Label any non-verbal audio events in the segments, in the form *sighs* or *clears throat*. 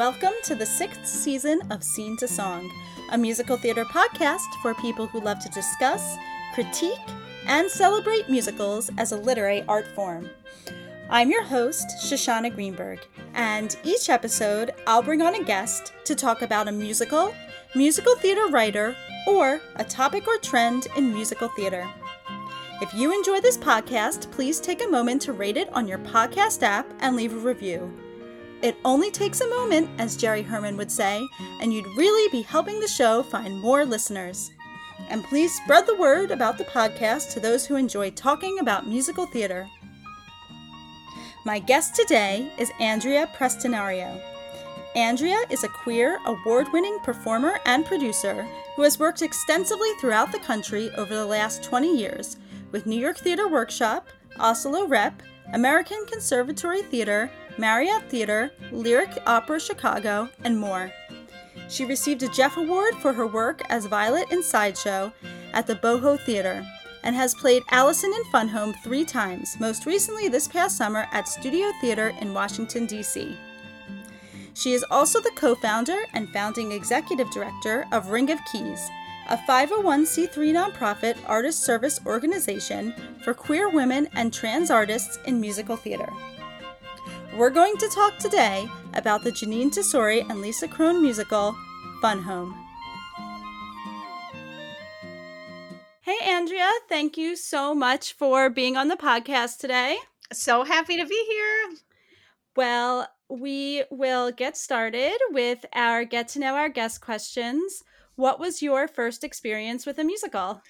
welcome to the sixth season of Scene to Song, a musical theater podcast for people who love to discuss, critique, and celebrate musicals as a literary art form. I'm your host, Shoshana Greenberg, and each episode I'll bring on a guest to talk about a musical, musical theater writer, or a topic or trend in musical theater. If you enjoy this podcast, please take a moment to rate it on your podcast app and leave a review. It only takes a moment, as Jerry Herman would say, and you'd really be helping the show find more listeners. And please spread the word about the podcast to those who enjoy talking about musical theater. My guest today is Andrea Prestinario. Andrea is a queer, award winning performer and producer who has worked extensively throughout the country over the last 20 years with New York Theater Workshop, Asolo Rep, American Conservatory Theater, Marriott Theater, Lyric Opera Chicago, and more. She received a Jeff Award for her work as Violet in Sideshow at the Boho Theater and has played Allison in Fun Home three times, most recently this past summer at Studio Theater in Washington, D.C. She is also the co founder and founding executive director of Ring of Keys, a 501c3 nonprofit artist service organization for queer women and trans artists in musical theater. We're going to talk today about the Jeanine Tesori and Lisa Kron musical, Fun Home. Hey, Andrea, thank you so much for being on the podcast today. So happy to be here. Well, we will get started with our get to know our guest questions. What was your first experience with a musical?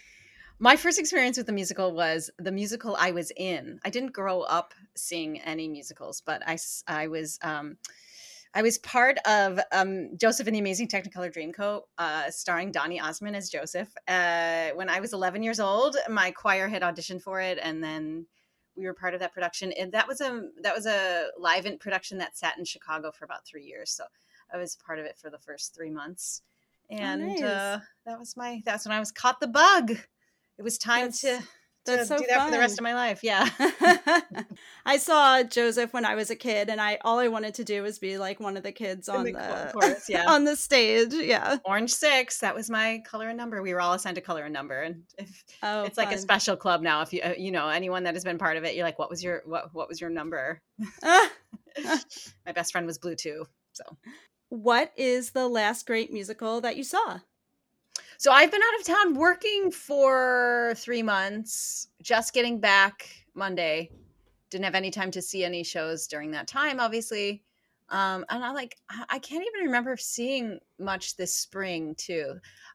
My first experience with the musical was the musical I was in. I didn't grow up seeing any musicals, but I, I was um, I was part of um, Joseph and the Amazing Technicolor Dreamcoat, uh, starring Donny Osmond as Joseph. Uh, when I was 11 years old, my choir had auditioned for it, and then we were part of that production. And that was a that was a live in production that sat in Chicago for about three years. So I was part of it for the first three months, oh, and oh, nice. uh, that was my that's when I was caught the bug it was time that's, to to so do that fun. for the rest of my life. Yeah. *laughs* *laughs* I saw Joseph when I was a kid and I all I wanted to do was be like one of the kids on the, the chorus, *laughs* yeah. on the stage. Yeah. Orange 6, that was my color and number. We were all assigned a color and number and if, oh, it's fun. like a special club now if you uh, you know anyone that has been part of it you're like what was your what what was your number? my best friend was blue too. So what is the last great musical that you saw? So I've been out of town working for three months, just getting back Monday. Didn't have any time to see any shows during that time, obviously. Um, and I like I can't even remember seeing much this spring too.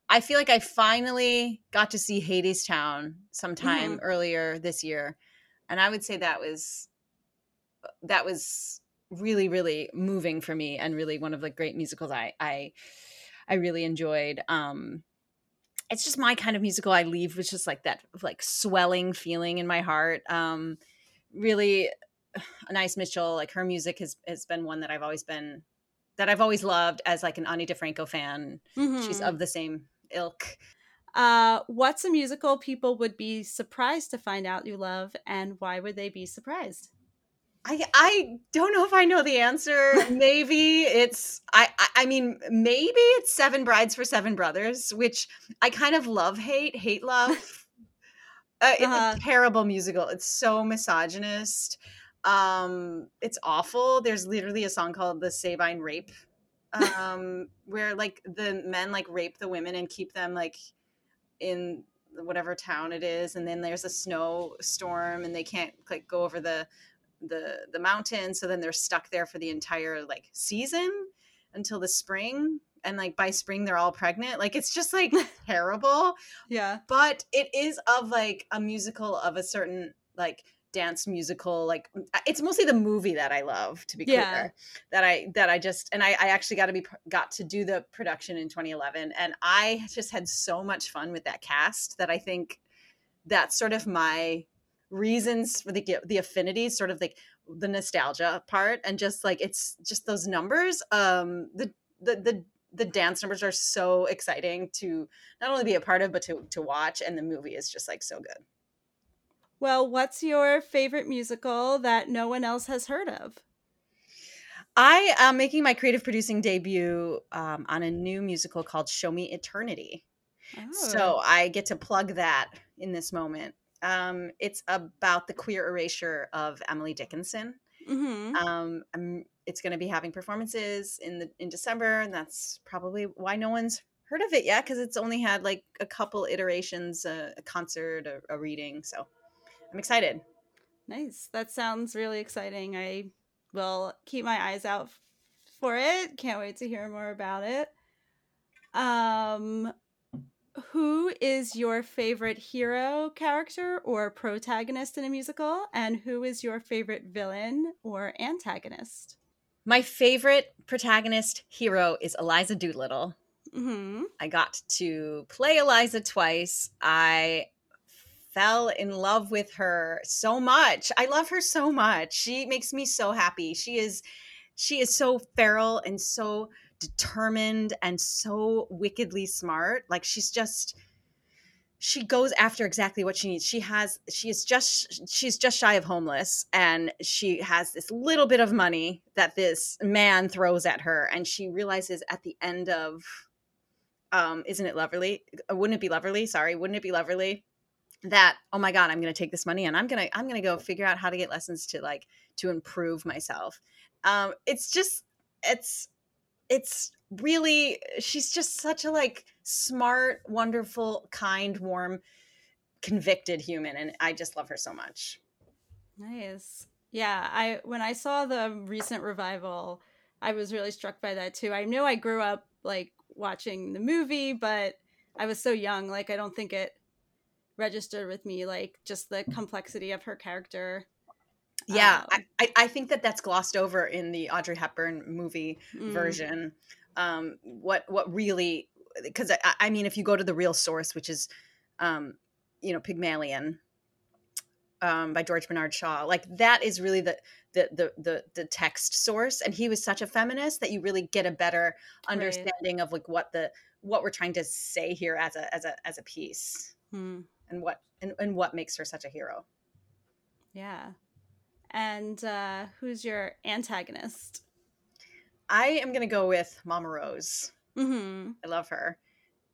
I feel like I finally got to see Hadestown sometime mm-hmm. earlier this year, and I would say that was that was really really moving for me and really one of the great musicals I I I really enjoyed. Um, it's just my kind of musical I leave with just like that like swelling feeling in my heart. Um really *sighs* Anaïs Mitchell, like her music has has been one that I've always been that I've always loved as like an Ani DiFranco fan. Mm-hmm. She's of the same ilk. Uh, what's a musical people would be surprised to find out you love, and why would they be surprised? I I don't know if I know the answer. *laughs* Maybe it's I, I, I mean maybe it's Seven Brides for Seven Brothers, which I kind of love hate hate love. *laughs* uh, it's uh-huh. a terrible musical. It's so misogynist. Um, it's awful. There's literally a song called "The Sabine Rape," um, *laughs* where like the men like rape the women and keep them like in whatever town it is, and then there's a snowstorm and they can't like go over the the the mountain so then they're stuck there for the entire like season until the spring and like by spring they're all pregnant. Like it's just like *laughs* terrible. Yeah. But it is of like a musical of a certain like dance musical like uh, it's mostly the movie that i love to be clear yeah. that i that i just and i, I actually got to be got to do the production in 2011 and i just had so much fun with that cast that i think that's sort of my reasons for the the affinities sort of like the nostalgia part and just like it's just those numbers um the the the the dance numbers are so exciting to not only be a part of but to to watch and the movie is just like so good well what's your favorite musical that no one else has heard of I am making my creative producing debut um, on a new musical called Show Me Eternity. So Oh. I get to plug that in this moment. Um, it's about the queer erasure of Emily Dickinson. Mhm. Um, it's going to be having performances in the in December, and that's probably why no one's heard of it yet because it's only had like a couple iterations, uh, a concert, a, a reading. So I'm excited. Nice. That sounds really exciting. I will keep my eyes out for it. Can't wait to hear more about it. Um who is your favorite hero character or protagonist in a musical and who is your favorite villain or antagonist? My favorite protagonist hero is Eliza Doolittle. Mhm. I got to play Eliza twice. I fell in love with her so much. I love her so much. She makes me so happy. She is she is so feral and so determined and so wickedly smart. Like she's just she goes after exactly what she needs. She has she is just she's just shy of homeless and she has this little bit of money that this man throws at her and she realizes at the end of um isn't it lovely? Uh, Wouldn't it be lovely? Sorry, wouldn't it be lovely? that oh my god i'm going to take this money and i'm going to i'm going to go figure out how to get lessons to like to improve myself um it's just it's it's really she's just such a like smart wonderful kind warm convicted human and i just love her so much Nice. Yeah, I when I saw the recent revival, I was really struck by that too. I know I grew up like watching the movie, but I was so young, like I don't think it registered with me like just the complexity of her character. Yeah Um, I, I think that that's glossed over in the audrey hepburn movie Mm, version um what what really because I, I mean if you go to the real source which is um you know pygmalion um by george bernard shaw like that is really the the the the, the text source and he was such a feminist that you really get a better understanding of like what the what we're trying to say here as a as a as a piece hmm, and what and, and what makes her such a hero. Yeah. And uh who's your antagonist? i am gonna go with mama rose hmm I love her.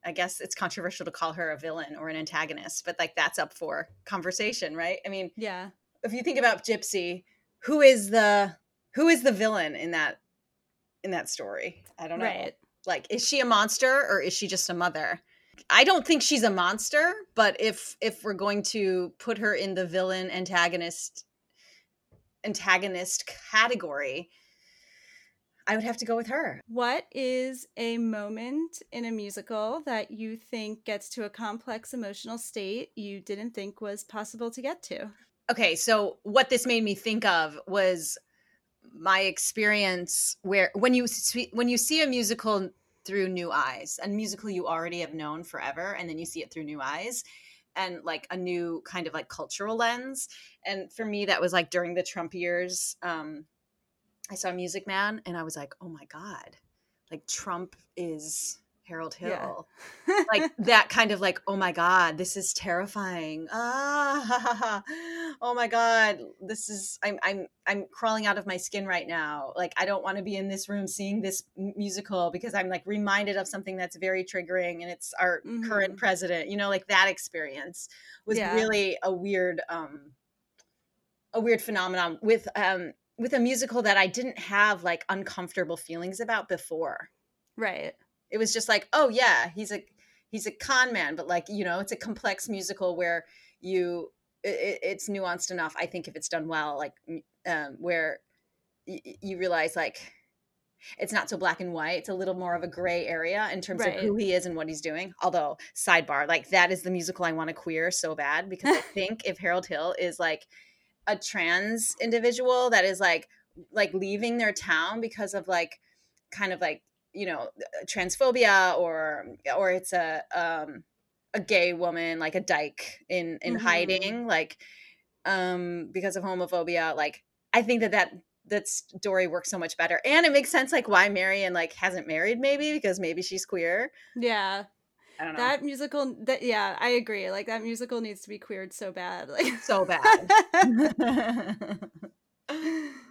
I guess it's controversial to call her a villain or an antagonist, but like that's up for conversation, right? I mean, Yeah. if you think about Gypsy, who is the who is the villain in that in that story? I don't know. Right. Like is she a monster or is she just a mother? I don't think she's a monster, but if if we're going to put her in the villain antagonist antagonist category, I would have to go with her. What is a moment in a musical that you think gets to a complex emotional state you didn't think was possible to get to? okay so what this made me think of was my experience where when you see, when you see a musical through new eyes and musical you already have known forever and then you see it through new eyes and like a new kind of like cultural lens and for me that was like during the trump years um i saw music man and i was like oh my god like trump is harold Yeah. hill like *laughs* that kind of like oh my god this is terrifying ah *laughs* oh my god this is i'm i'm i'm crawling out of my skin right now like i don't want to be in this room seeing this m- musical because i'm like reminded of something that's very triggering and it's our current Mhm. president you know like that experience was Yeah. really a weird um a weird phenomenon with um with a musical that i didn't have like uncomfortable feelings about before right. It was just like oh yeah he's a he's a con man but like you know it's a complex musical where you it, it's nuanced enough i think if it's done well like um where y- you realize like it's not so black and white it's a little more of a gray area in terms Right. of who he is and what he's doing although sidebar like that is the musical i want to queer so bad because i *laughs* think if harold hill is like a trans individual that is like like leaving their town because of like kind of like you know transphobia or or it's a um a gay woman like a dyke in in Mhm. hiding like um because of homophobia like i think that that that story works so much better and it makes sense like why marion like hasn't married maybe because maybe she's queer Yeah. i don't know That musical that yeah, I agree. Like that musical needs to be queered so bad. Like so bad *laughs* *laughs* *laughs*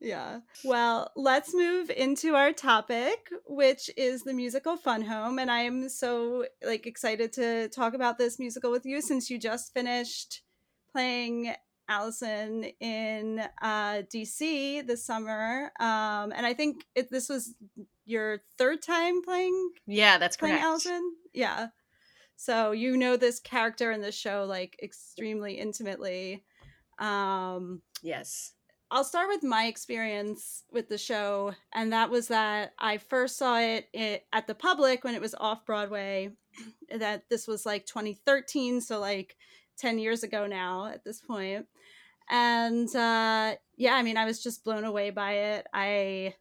Yeah. Well, let's move into our topic, which is the musical Fun Home, and I am so like excited to talk about this musical with you since you just finished playing Allison in uh, DC this summer, um, and I think it, this was your third time playing. Yeah, that's playing correct. Allison. Yeah, so you know this character in the show like extremely intimately. Um, yes. I'll start with my experience with the show, and that was that I first saw it, it at the public when it was off Broadway. *clears throat* That this was like 2013, so like 10 years ago now at this point. and uh, yeah, I mean, I was just blown away by it. I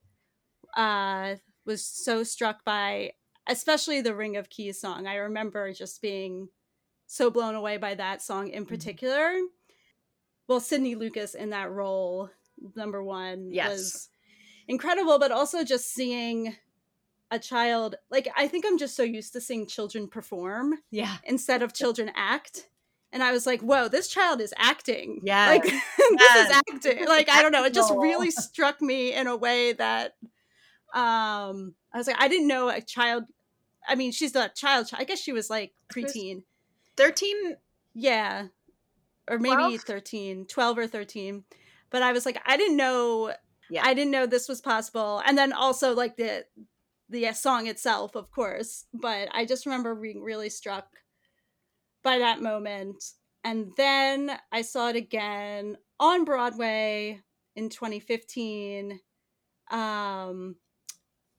uh, was so struck by, especially the Ring of Keys song. I remember just being so blown away by that song in mm-hmm. particular. Mm-hmm. Well, Sydney Lucas in that role, number one, yes. was incredible, but also just seeing a child like I think I'm just so used to seeing children perform yeah instead of children act and I was like, "Whoa, this child is acting! Yeah, *laughs* like this is acting! Like I don't know, it just really *laughs* struck me in a way that, um, I was like, I didn't know a child. I mean, she's a child. I guess she was like preteen, thirteen, yeah, or maybe 12? 13, 12 or thirteen. But I was like, I didn't know. Yeah, I didn't know this was possible. And then also like the the song itself, of course. But I just remember being really struck by that moment. And then I saw it again on Broadway in 2015. Um,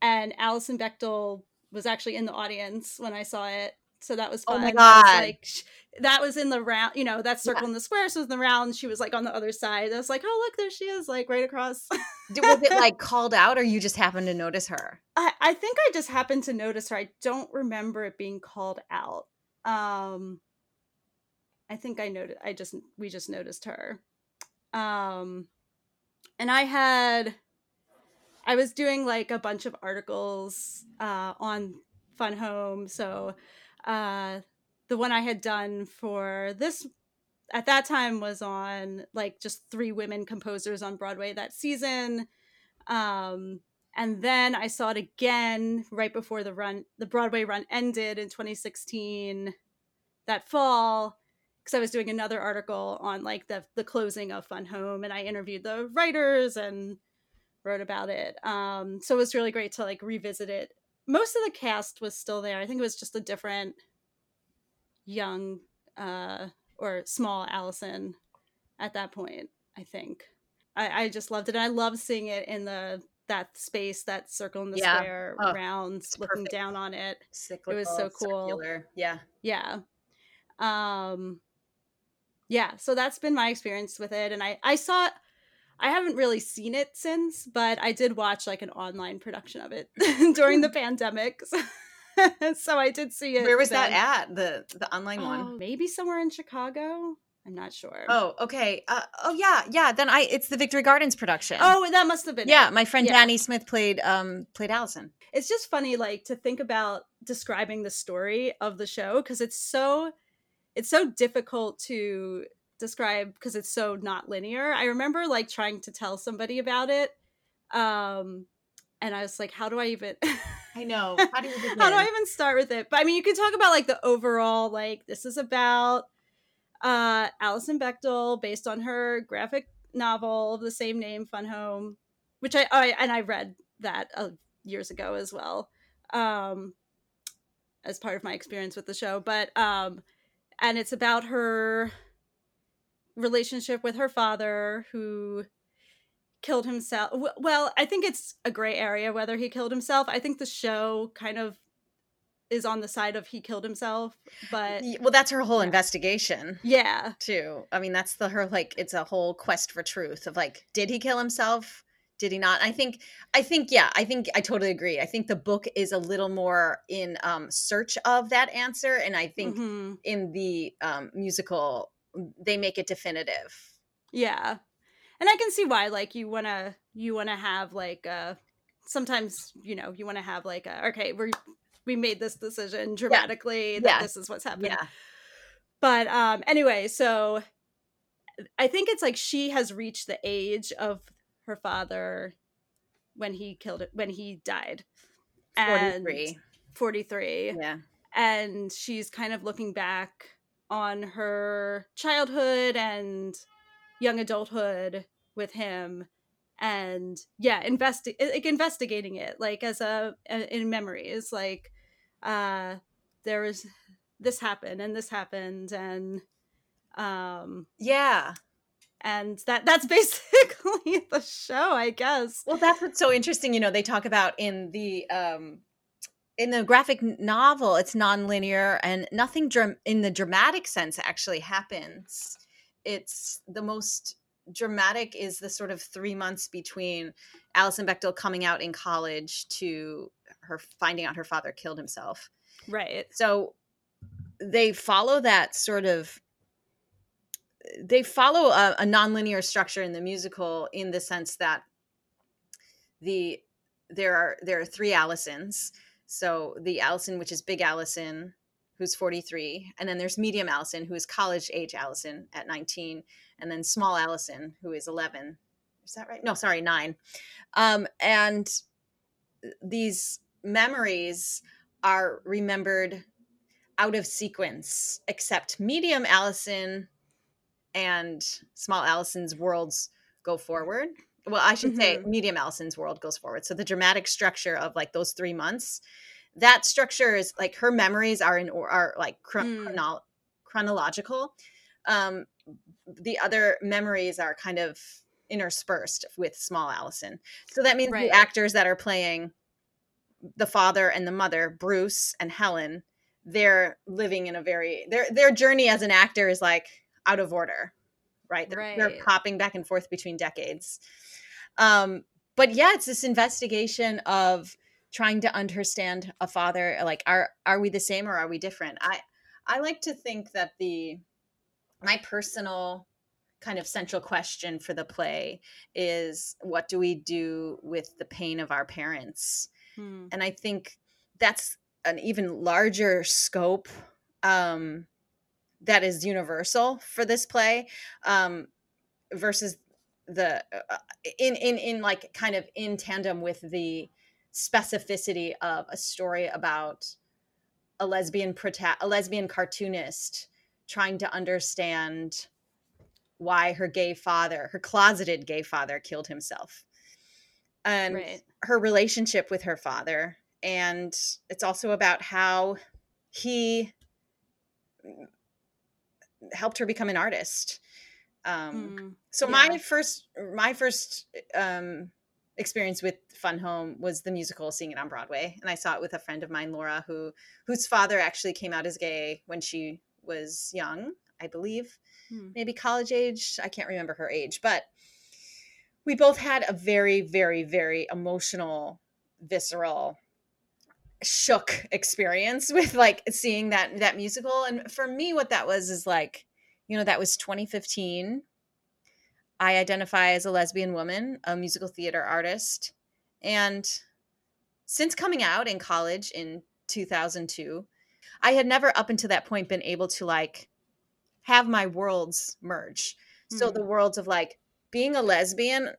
and Alison Bechdel was actually in the audience when I saw it. So that was fun. Oh my god! Was like that was in the round, you know, that circle yeah. in the square. So in the round, she was like on the other side. I was like, oh look, there she is, like right across. was it *laughs* like called out, or you just happened to notice her? I, I think I just happened to notice her. I don't remember it being called out. Um, I think I noticed. I just we just noticed her. Um and I had I was doing like a bunch of articles uh on Fun Home. So uh the one I had done for this at that time was on like just three women composers on Broadway that season. Um and then I saw it again right before the run the Broadway run ended in 2016 that fall because I was doing another article on like the the closing of Fun Home, and I interviewed the writers and wrote about it. Um, so it was really great to like revisit it. Most of the cast was still there. I think it was just a different young uh, or small Allison at that point. I think I, I just loved it. And I love seeing it in the that space, that circle in the yeah. square, oh, rounds, looking perfect. down on it. Cyclical, it was so cool. Circular. Yeah, yeah. Um, yeah, so that's been my experience with it. And I, I saw I haven't really seen it since, but I did watch like an online production of it *laughs* during the pandemic. *laughs* so I did see it. Where was then. that at? The the online one? Oh, maybe somewhere in Chicago. I'm not sure. Oh, okay. Uh, oh, yeah, yeah. Then I, it's the Victory Gardens production. Oh, that must have been. Yeah, it. my friend yeah. Danny Smith played, um, played Allison. It's just funny, like to think about describing the story of the show because it's so it's so difficult to describe because it's so not linear. I remember like trying to tell somebody about it. Um and I was like, how do I even *laughs* I know. How do you How do I even start with it? But I mean you can talk about like the overall, like this is about uh Alison Bechdel based on her graphic novel of the same name, Fun Home, which I, I and I read that uh, years ago as well. Um as part of my experience with the show. But um and it's about her relationship with her father who killed himself well i think it's a gray area whether he killed himself. I think the show kind of is on the side of he killed himself but well that's her whole yeah. investigation. Yeah. Too. I mean that's the her like it's a whole quest for truth of like did he kill himself? Did he not? I think i think yeah i think i totally agree. I think the book is a little more in um search of that answer and i think mm-hmm. in the um musical they make it definitive yeah and i can see why like you want to you want to have like uh sometimes you know you want to have like a okay we we made this decision dramatically yeah. that yeah. this is what's happening yeah but um anyway so i think it's like she has reached the age of her father when he killed it when he died. 43. And 43 Yeah. and she's kind of looking back on her childhood and young adulthood with him and yeah investi- like investigating it like as a in memories like uh there was this happened and this happened and um Yeah. and that that's *laughs* basically the show i guess Well, that's what's so interesting. You know, they talk about in the um in the graphic novel, it's nonlinear and nothing dram- in the dramatic sense actually happens. It's the most dramatic is the sort of three months between Alison Bechdel coming out in college to her finding out her father killed himself. right So they follow that sort of they follow a, a nonlinear structure in the musical in the sense that the there are there are three Allisons. So the Allison, which is big Allison, who's 43, and then there's medium Allison, who is college age Allison at 19, and then small Allison, who is 11. Is that right? No, sorry, nine. Um, and these memories are remembered out of sequence, except medium Allison and small Allison's worlds go forward. Well, I should say Mhm. medium Allison's world goes forward. So the dramatic structure of like those three months, that structure is like her memories are in or are like chron- Mm. chrono- chronological. Um, the other memories are kind of interspersed with small Allison. So that means Right. the actors that are playing the father and the mother, Bruce and Helen, they're living in a very their their journey as an actor is like out of order, right? They're, they're popping back and forth between decades. Um, but yeah, it's this investigation of trying to understand a father. Like, are are we the same or are we different? I I like to think that the my personal kind of central question for the play is what do we do with the pain of our parents Hmm. and i think that's an even larger scope um that is universal for this play um versus the uh, in in in like kind of in tandem with the specificity of a story about a lesbian prota- a lesbian cartoonist trying to understand why her gay father her closeted gay father killed himself and Right. her relationship with her father and it's also about how he helped her become an artist um Mm. so Yeah. my first my first um experience with fun home was the musical seeing it on broadway and i saw it with a friend of mine laura who whose father actually came out as gay when she was young i believe Hmm. maybe college age i can't remember her age but we both had a very very very emotional visceral shook experience *laughs* with like seeing that that musical and for me what that was is like you know that was 2015 i identify as a lesbian woman a musical theater artist and since coming out in college in 2002 i had never up until that point been able to like have my worlds merge so Mhm. the worlds of like being a lesbian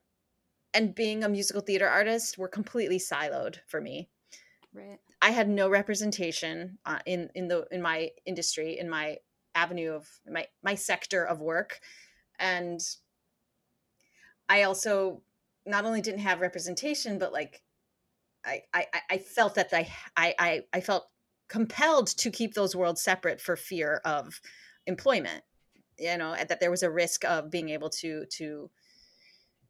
and being a musical theater artist were completely siloed for me Right. I had no representation uh, in in the in my industry in my avenue of my my sector of work, and I also not only didn't have representation, but like I I, I- felt that I, I I felt compelled to keep those worlds separate for fear of employment. You know that there was a risk of being able to to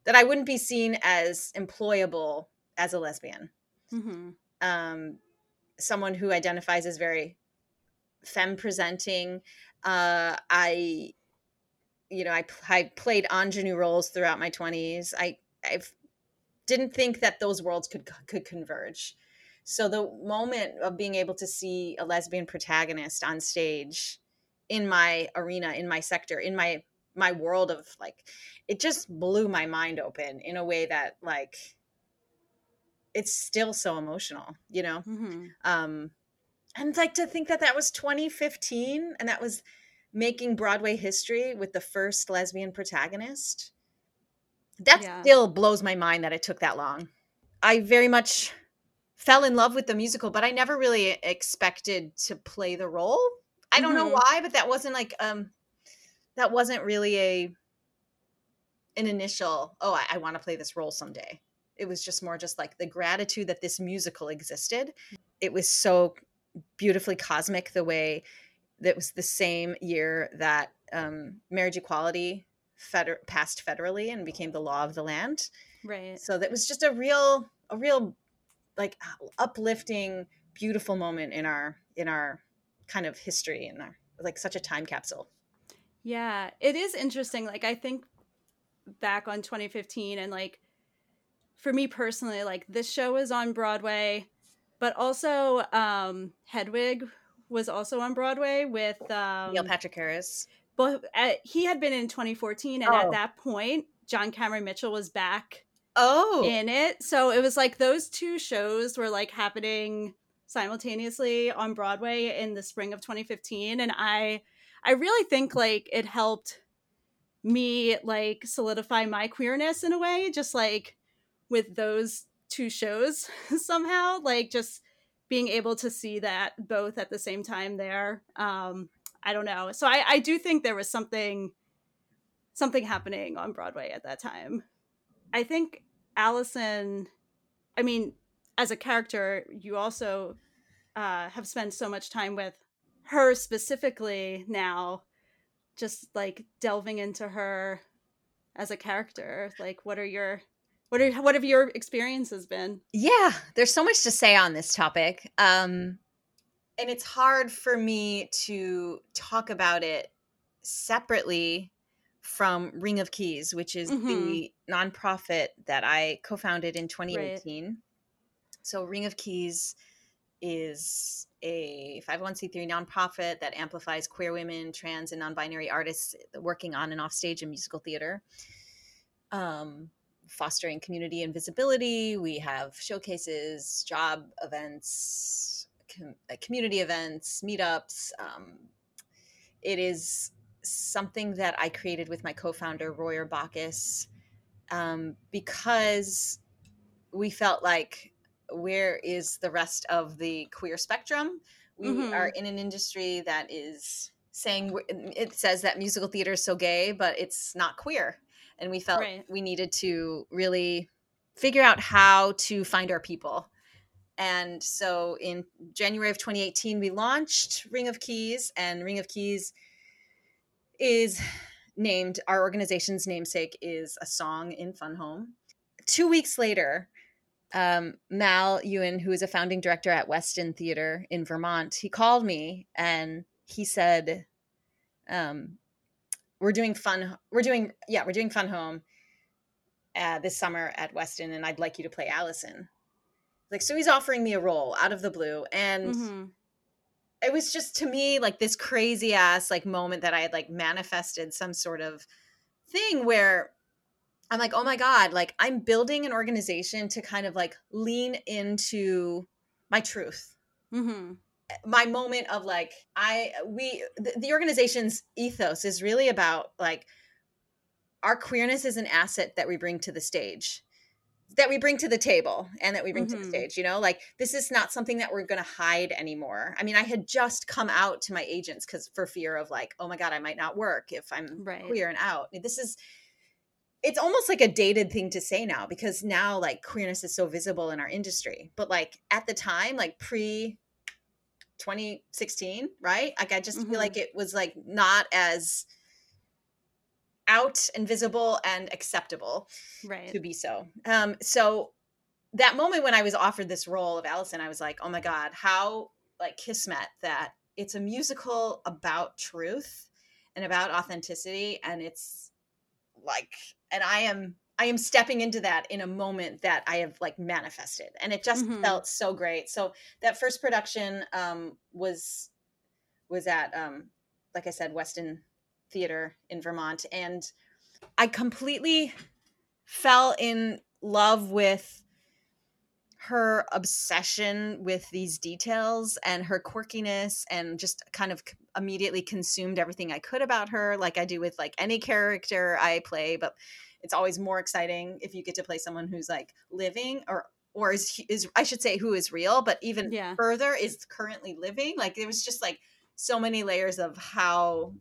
that I wouldn't be seen as employable as a lesbian hmm um, someone who identifies as very femme presenting. Uh, I, you know, I, I played ingenue roles throughout my twenties. I, I didn't think that those worlds could could converge. So the moment of being able to see a lesbian protagonist on stage in my arena, in my sector, in my my world of like, it just blew my mind open in a way that like it's still so emotional, you know? hmm Um, and like to think that that was 2015 and that was making Broadway history with the first lesbian protagonist. that Yeah. still blows my mind that it took that long. I very much fell in love with the musical, but I never really expected to play the role. I don't know Mhm. why, but that wasn't like um that wasn't really a an initial, oh, I, I want to play this role someday. It was just more just like the gratitude that this musical existed. It was so beautifully cosmic the way that was the same year that um, marriage equality feder- passed federally and became the law of the land. Right. So that was just a real, a real, like uplifting, beautiful moment in our in our kind of history and our like such a time capsule. Yeah, it is interesting. Like I think back on 2015 and like for me personally, like this show was on Broadway, but also um Hedwig was also on Broadway with um Neil Patrick Harris. but uh, he had been in 2014 and Oh. at that point John Cameron Mitchell was back Oh, in it. So it was like those two shows were like happening simultaneously on Broadway in the spring of 2015 and I I really think like it helped me like solidify my queerness in a way just like with those two shows *laughs* somehow like just being able to see that both at the same time there um I don't know. So I I do think there was something something happening on Broadway at that time. I think Allison, I mean, as a character, you also uh, have spent so much time with her specifically now, just like delving into her as a character. Like, what are your what are what have your experiences been? Yeah, there's so much to say on this topic. Um and it's hard for me to talk about it separately from Ring of Keys, which is Mhm. the nonprofit that I co-founded in 2018. So Ring of Keys is a 501c3 nonprofit that amplifies queer women, trans, and non-binary artists working on and off stage in musical theater. Um, fostering community and visibility. We have showcases, job events, com- uh, community events, meetups. Um, it is something that I created with my co-founder Royer Bockus um, because we felt like where is the rest of the queer spectrum? We Mhm. are in an industry that is saying it says that musical theater is so gay, but it's not queer, and we felt Right. we needed to really figure out how to find our people. And so in January of 2018, we launched Ring of Keys, and Ring of Keys is named our organization's namesake is a song in Fun Home. Two weeks later, um, Mal Ewen, who is a founding director at Weston Theater in Vermont, he called me and he said, um, "We're doing fun. We're doing yeah, we're doing Fun Home uh, this summer at Weston, and I'd like you to play Allison." Like, so he's offering me a role out of the blue, and Mhm. it was just to me like this crazy ass like moment that I had like manifested some sort of thing where I'm like, oh my God, like I'm building an organization to kind of like lean into my truth. Mhm. My moment of like, I, we, the, the organization's ethos is really about like our queerness is an asset that we bring to the stage that we bring to the table and that we bring to the Mhm. stage you know like this is not something that we're going to hide anymore i mean i had just come out to my agents because for fear of like oh my god i might not work if i'm Right. queer and out this is it's almost like a dated thing to say now because now like queerness is so visible in our industry but like at the time like pre 2016 right like i just Mhm. feel like it was like not as out and visible and acceptable Right. to be so. Um, so that moment when I was offered this role of Allison, I was like, oh my God, how like kismet that it's a musical about truth and about authenticity. And it's like, and I am, I am stepping into that in a moment that I have like manifested. And it just Mhm. felt so great. So that first production um, was, was at, um, like I said, Weston Theater in Vermont. And I completely fell in love with her obsession with these details and her quirkiness and just kind of immediately consumed everything I could about her like I do with like any character I play but it's always more exciting if you get to play someone who's like living or or is is I should say who is real, but even Yeah. further is currently living. Like it was just like so many layers of how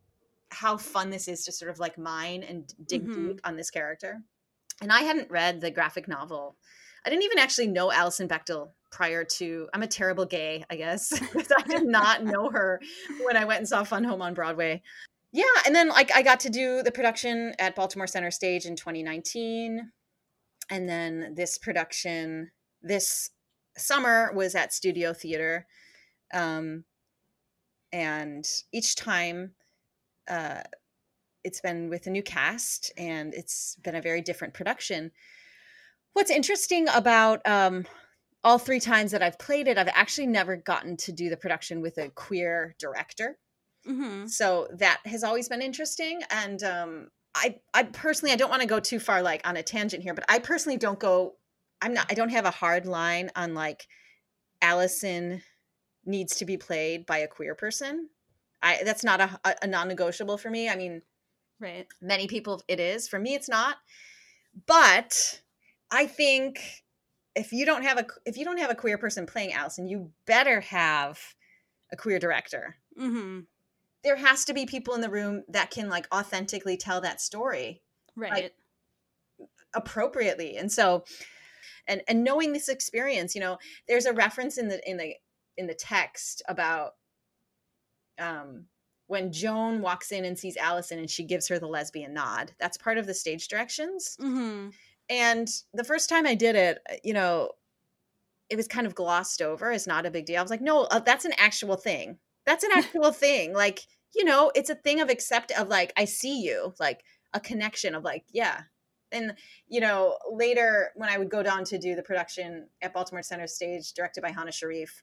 how fun this is to sort of like mine and dig Mhm. deep on this character. And I hadn't read the graphic novel. I didn't even actually know Alison Bechdel prior to I'm a terrible gay, I guess. *laughs* I did not know her when I went and saw Fun Home on Broadway. Yeah, and then like I got to do the production at Baltimore Center Stage in 2019. And then this production this summer was at Studio Theater. Um and each time uh it's been with a new cast and it's been a very different production. What's interesting about um all three times that I've played it, I've actually never gotten to do the production with a queer director Mm-hmm. so that has always been interesting and um i i personally i don't want to go too far like on a tangent here but i personally don't go i'm not i don't have a hard line on like allison needs to be played by a queer person i that's not a, a, non-negotiable for me i mean Right. many people it is for me it's not but i think if you don't have a if you don't have a queer person playing allison you better have a queer director Mm-hmm. There has to be people in the room that can like authentically tell that story Right. appropriately. And so and and knowing this experience you know there's a reference in the in the in the text about um when joan walks in and sees allison and she gives her the lesbian nod. That's part of the stage directions. Mm-hmm. and the first time i did it uh, you know it was kind of glossed over it's not a big deal. I was like no uh, that's an actual thing that's an actual thing like you know it's a thing of accept of like i see you like a connection of like yeah and you know later when i would go down to do the production at baltimore center stage directed by hana sharif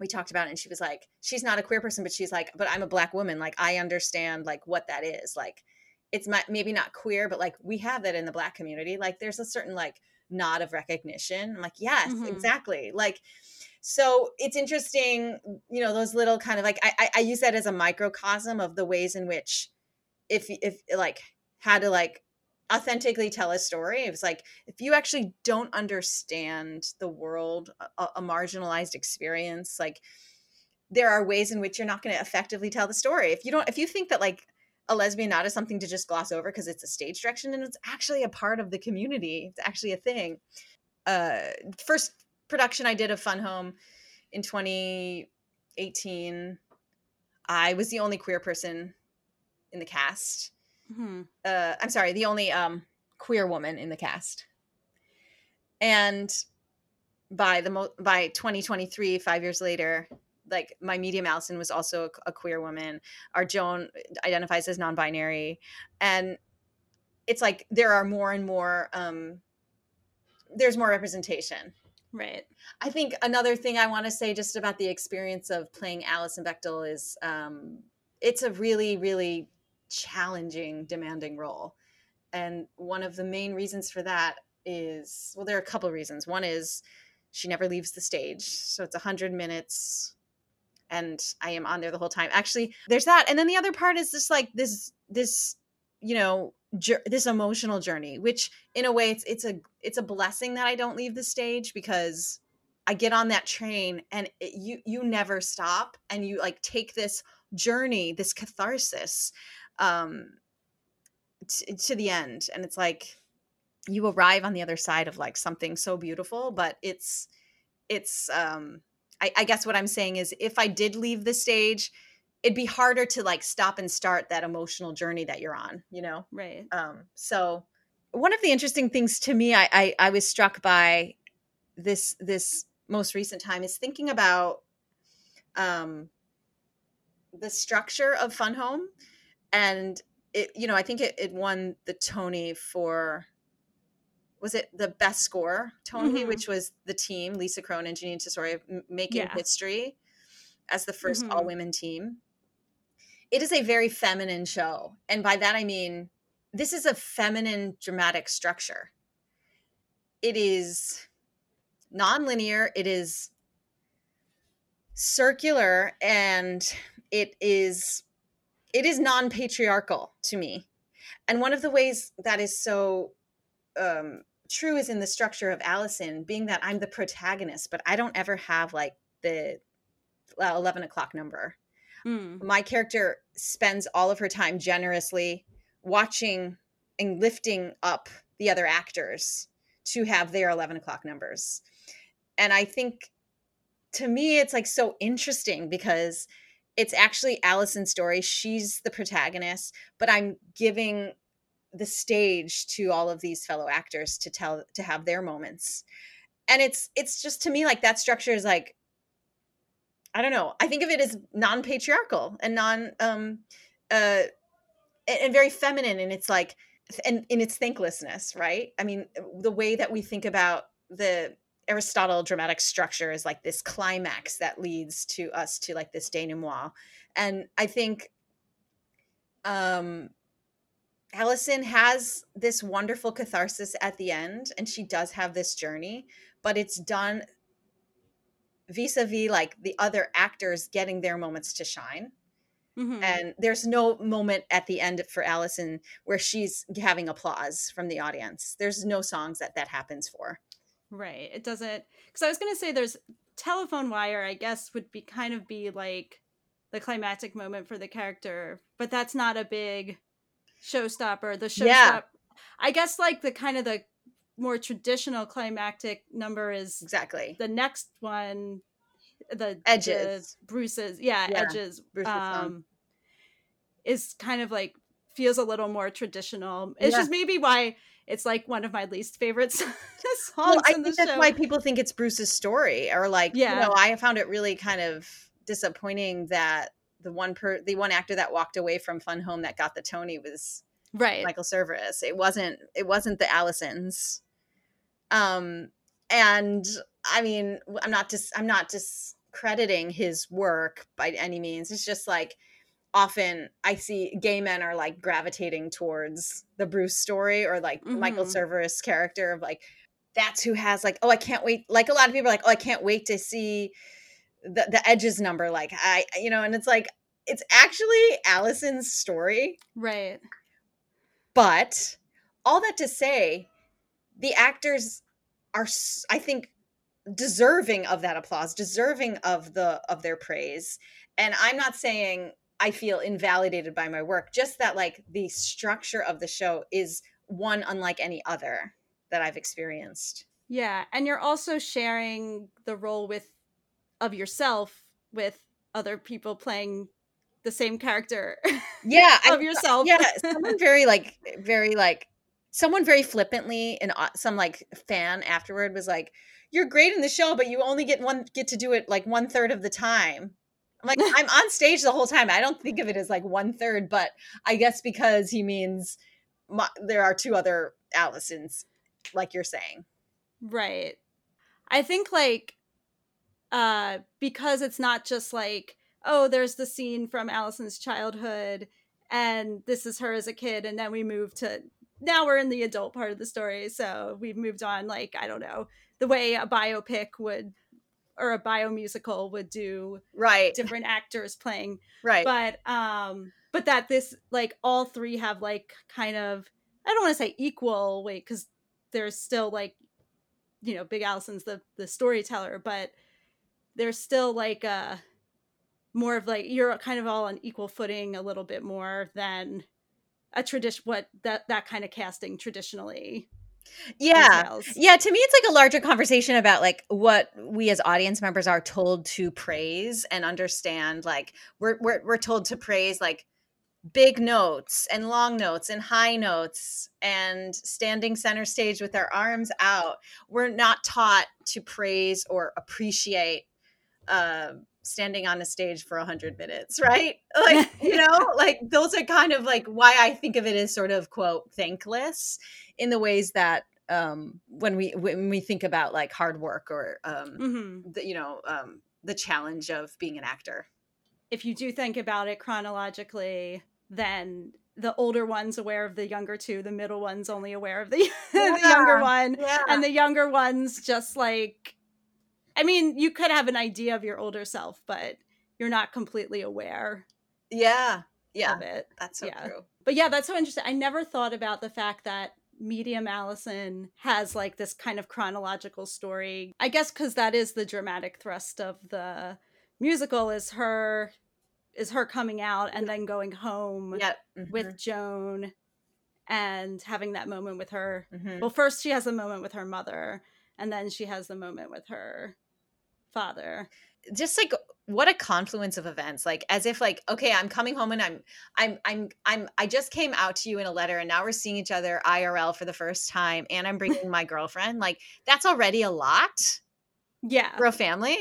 we talked about it and she was like she's not a queer person but she's like but i'm a black woman like i understand like what that is like it's ma- maybe not queer but like we have that in the black community like there's a certain like nod of recognition i'm like yes Mhm. exactly like so it's interesting you know those little kind of like I, I use that as a microcosm of the ways in which if if like how to like authentically tell a story it was like if you actually don't understand the world a, a marginalized experience like there are ways in which you're not going to effectively tell the story. If you don't if you think that like a lesbian nod is something to just gloss over because it's a stage direction and it's actually a part of the community it's actually a thing uh first production i did of fun home in 2018 i was the only queer person in the cast. Mm-hmm. uh i'm sorry the only um queer woman in the cast. And by the mo- by 2023 5 years later like my medium allison was also a, a queer woman. Our joan identifies as non-binary. And it's like there are more and more um there's more representation Right. I think another thing I want to say just about the experience of playing Alice Alison Bechdel is um, it's a really, really challenging, demanding role. And one of the main reasons for that is well, there are a couple reasons. One is she never leaves the stage. So it's 100 minutes and I am on there the whole time. Actually, there's that. And then the other part is just like this, this, you know, this emotional journey, which in a way it's it's a it's a blessing that I don't leave the stage because I get on that train and it, you you never stop and you like take this journey, this catharsis um t- to the end. And it's like you arrive on the other side of like something so beautiful but it's it's um I, I guess what i'm saying is if i did leave the stage it'd be harder to like stop and start that emotional journey that you're on you know Right. um so one of the interesting things to me I, I i was struck by this this most recent time is thinking about um the structure of fun home and it you know i think it, it won the tony for was it the best score tony Mhm. which was the team lisa kron and jeanine tesori making Yeah. history as the 1st Mhm. all-women team it is a very feminine show and by that i mean this is a feminine dramatic structure it is non-linear it is circular and it is it is non-patriarchal to me and one of the ways that is so um, true is in the structure of Allison, being that I'm the protagonist, but I don't ever have like the uh, 11 o'clock number. Mm. My character spends all of her time generously watching and lifting up the other actors to have their 11 o'clock numbers. And I think to me, it's like so interesting because it's actually Alison's story. She's the protagonist, but I'm giving the stage to all of these fellow actors to tell to have their moments. And it's it's just to me like that structure is like I don't know. I think of it as non-patriarchal and non um uh and very feminine and it's like and in its thanklessness, right? I mean, the way that we think about the Aristotle dramatic structure is like this climax that leads to us to like this denouement. And I think um Alison has this wonderful catharsis at the end and she does have this journey, but it's done vis-a-vis like the other actors getting their moments to shine. Mhm. And there's no moment at the end for Alison where she's having applause from the audience. There's no songs that that happens for. Right. It doesn't because I was gonna say there's telephone wire, I guess, would be kind of be like the climactic moment for the character, but that's not a big showstopper. The showstopper Yeah. I guess like the kind of the more traditional climactic number is Exactly. the next one the Edges. the Bruce's yeah, Yeah, edges Bruce's song. um is kind of like feels a little more traditional. It's Yeah. just maybe why it's like one of my least favorite *laughs* songs Well, I think that's show. why people think it's Bruce's story, or like, Yeah. you know, I found it really kind of disappointing that the one per the one actor that walked away from Fun Home that got the Tony was right. Michael Cerveris. It wasn't it wasn't the Alisons. Um and I mean I'm not just I'm not discrediting his work by any means. It's just like often I see gay men are like gravitating towards the Bruce story or like Michael Mhm. Cerveris character of like that's who has like oh I can't wait like a lot of people are like oh I can't wait to see the the edges number like I you know and it's like it's actually Alison's story Right. but all that to say, the actors are, i think, deserving of that applause, deserving of the of their praise. And I'm not saying I feel invalidated by my work, just that like the structure of the show is one unlike any other that I've experienced. Yeah, and you're also sharing the role with of yourself with other people playing the same character Yeah, *laughs* I- of yourself. yeah someone very like very like someone very flippantly and some like fan afterward was like you're great in the show but you only get one get to do it like one third of the time. I'm like *laughs* i'm on stage the whole time. I don't think of it as like one third but i guess because he means my, there are two other alisons like you're saying. Right. I think like uh because it's not just like oh there's the scene from Alison's childhood and this is her as a kid and then we move to now we're in the adult part of the story so we've moved on like I don't know the way a biopic would or a biomusical would do right. different actors playing. Right. But um but that this like all three have like kind of i don't want to say equal weight because there's still like you know big alison's the the storyteller but there's still like a more of like you're kind of all on equal footing a little bit more than a tradition what that that kind of casting traditionally yeah entails. Yeah, to me, it's like a larger conversation about like what we as audience members are told to praise and understand. Like we're we're we're told to praise like big notes and long notes and high notes and standing center stage with our arms out. We're not taught to praise or appreciate uh, standing on a stage for a hundred minutes, right? *laughs* Like you know, *laughs* like those are kind of like why I think of it as sort of quote thankless in the ways that um when we when we think about like hard work or um hmm the, you know um the challenge of being an actor. If you do think about it chronologically, then the older one's aware of the younger two, the middle one's only aware of the, *laughs* the younger one, yeah. and the younger one's just like I mean, you could have an idea of your older self, but you're not completely aware. yeah yeah, of it. That's so Yeah. true. But yeah, that's so interesting. I never thought about the fact that Medium Alison has like this kind of chronological story. I guess because that is the dramatic thrust of the musical is her is her coming out and then going home Yeah. with Joan and having that moment with her. Mhm. Well, first she has a moment with her mother, and then she has the moment with her father. just like what a confluence of events like as if like okay i'm coming home and i'm i'm i'm i'm i just came out to you in a letter and now we're seeing each other irl for the first time and i'm *laughs* bringing my girlfriend like that's already a lot Yeah. for a family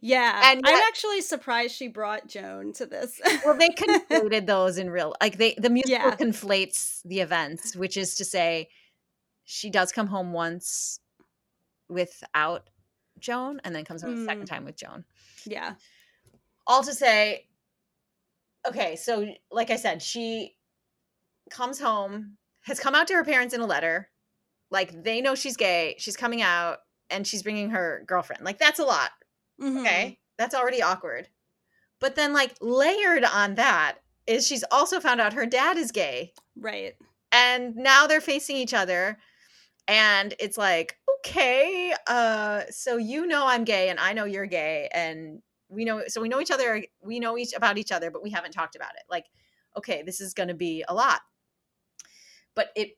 Yeah. And I'm actually surprised she brought Joan to this. well they *laughs* conflated those in real like they the musical Yeah. conflates the events which is to say she does come home once without joan and then comes home a second Mm. time with joan yeah. all to say okay so like i said she comes home has come out to her parents in a letter like they know she's gay she's coming out and she's bringing her girlfriend like that's a lot Mhm. okay that's already awkward but then like layered on that is she's also found out her dad is gay Right. and now they're facing each other and it's like okay uh so you know i'm gay and i know you're gay and we know so we know each other we know each about each other but we haven't talked about it. Like okay this is going to be a lot. But it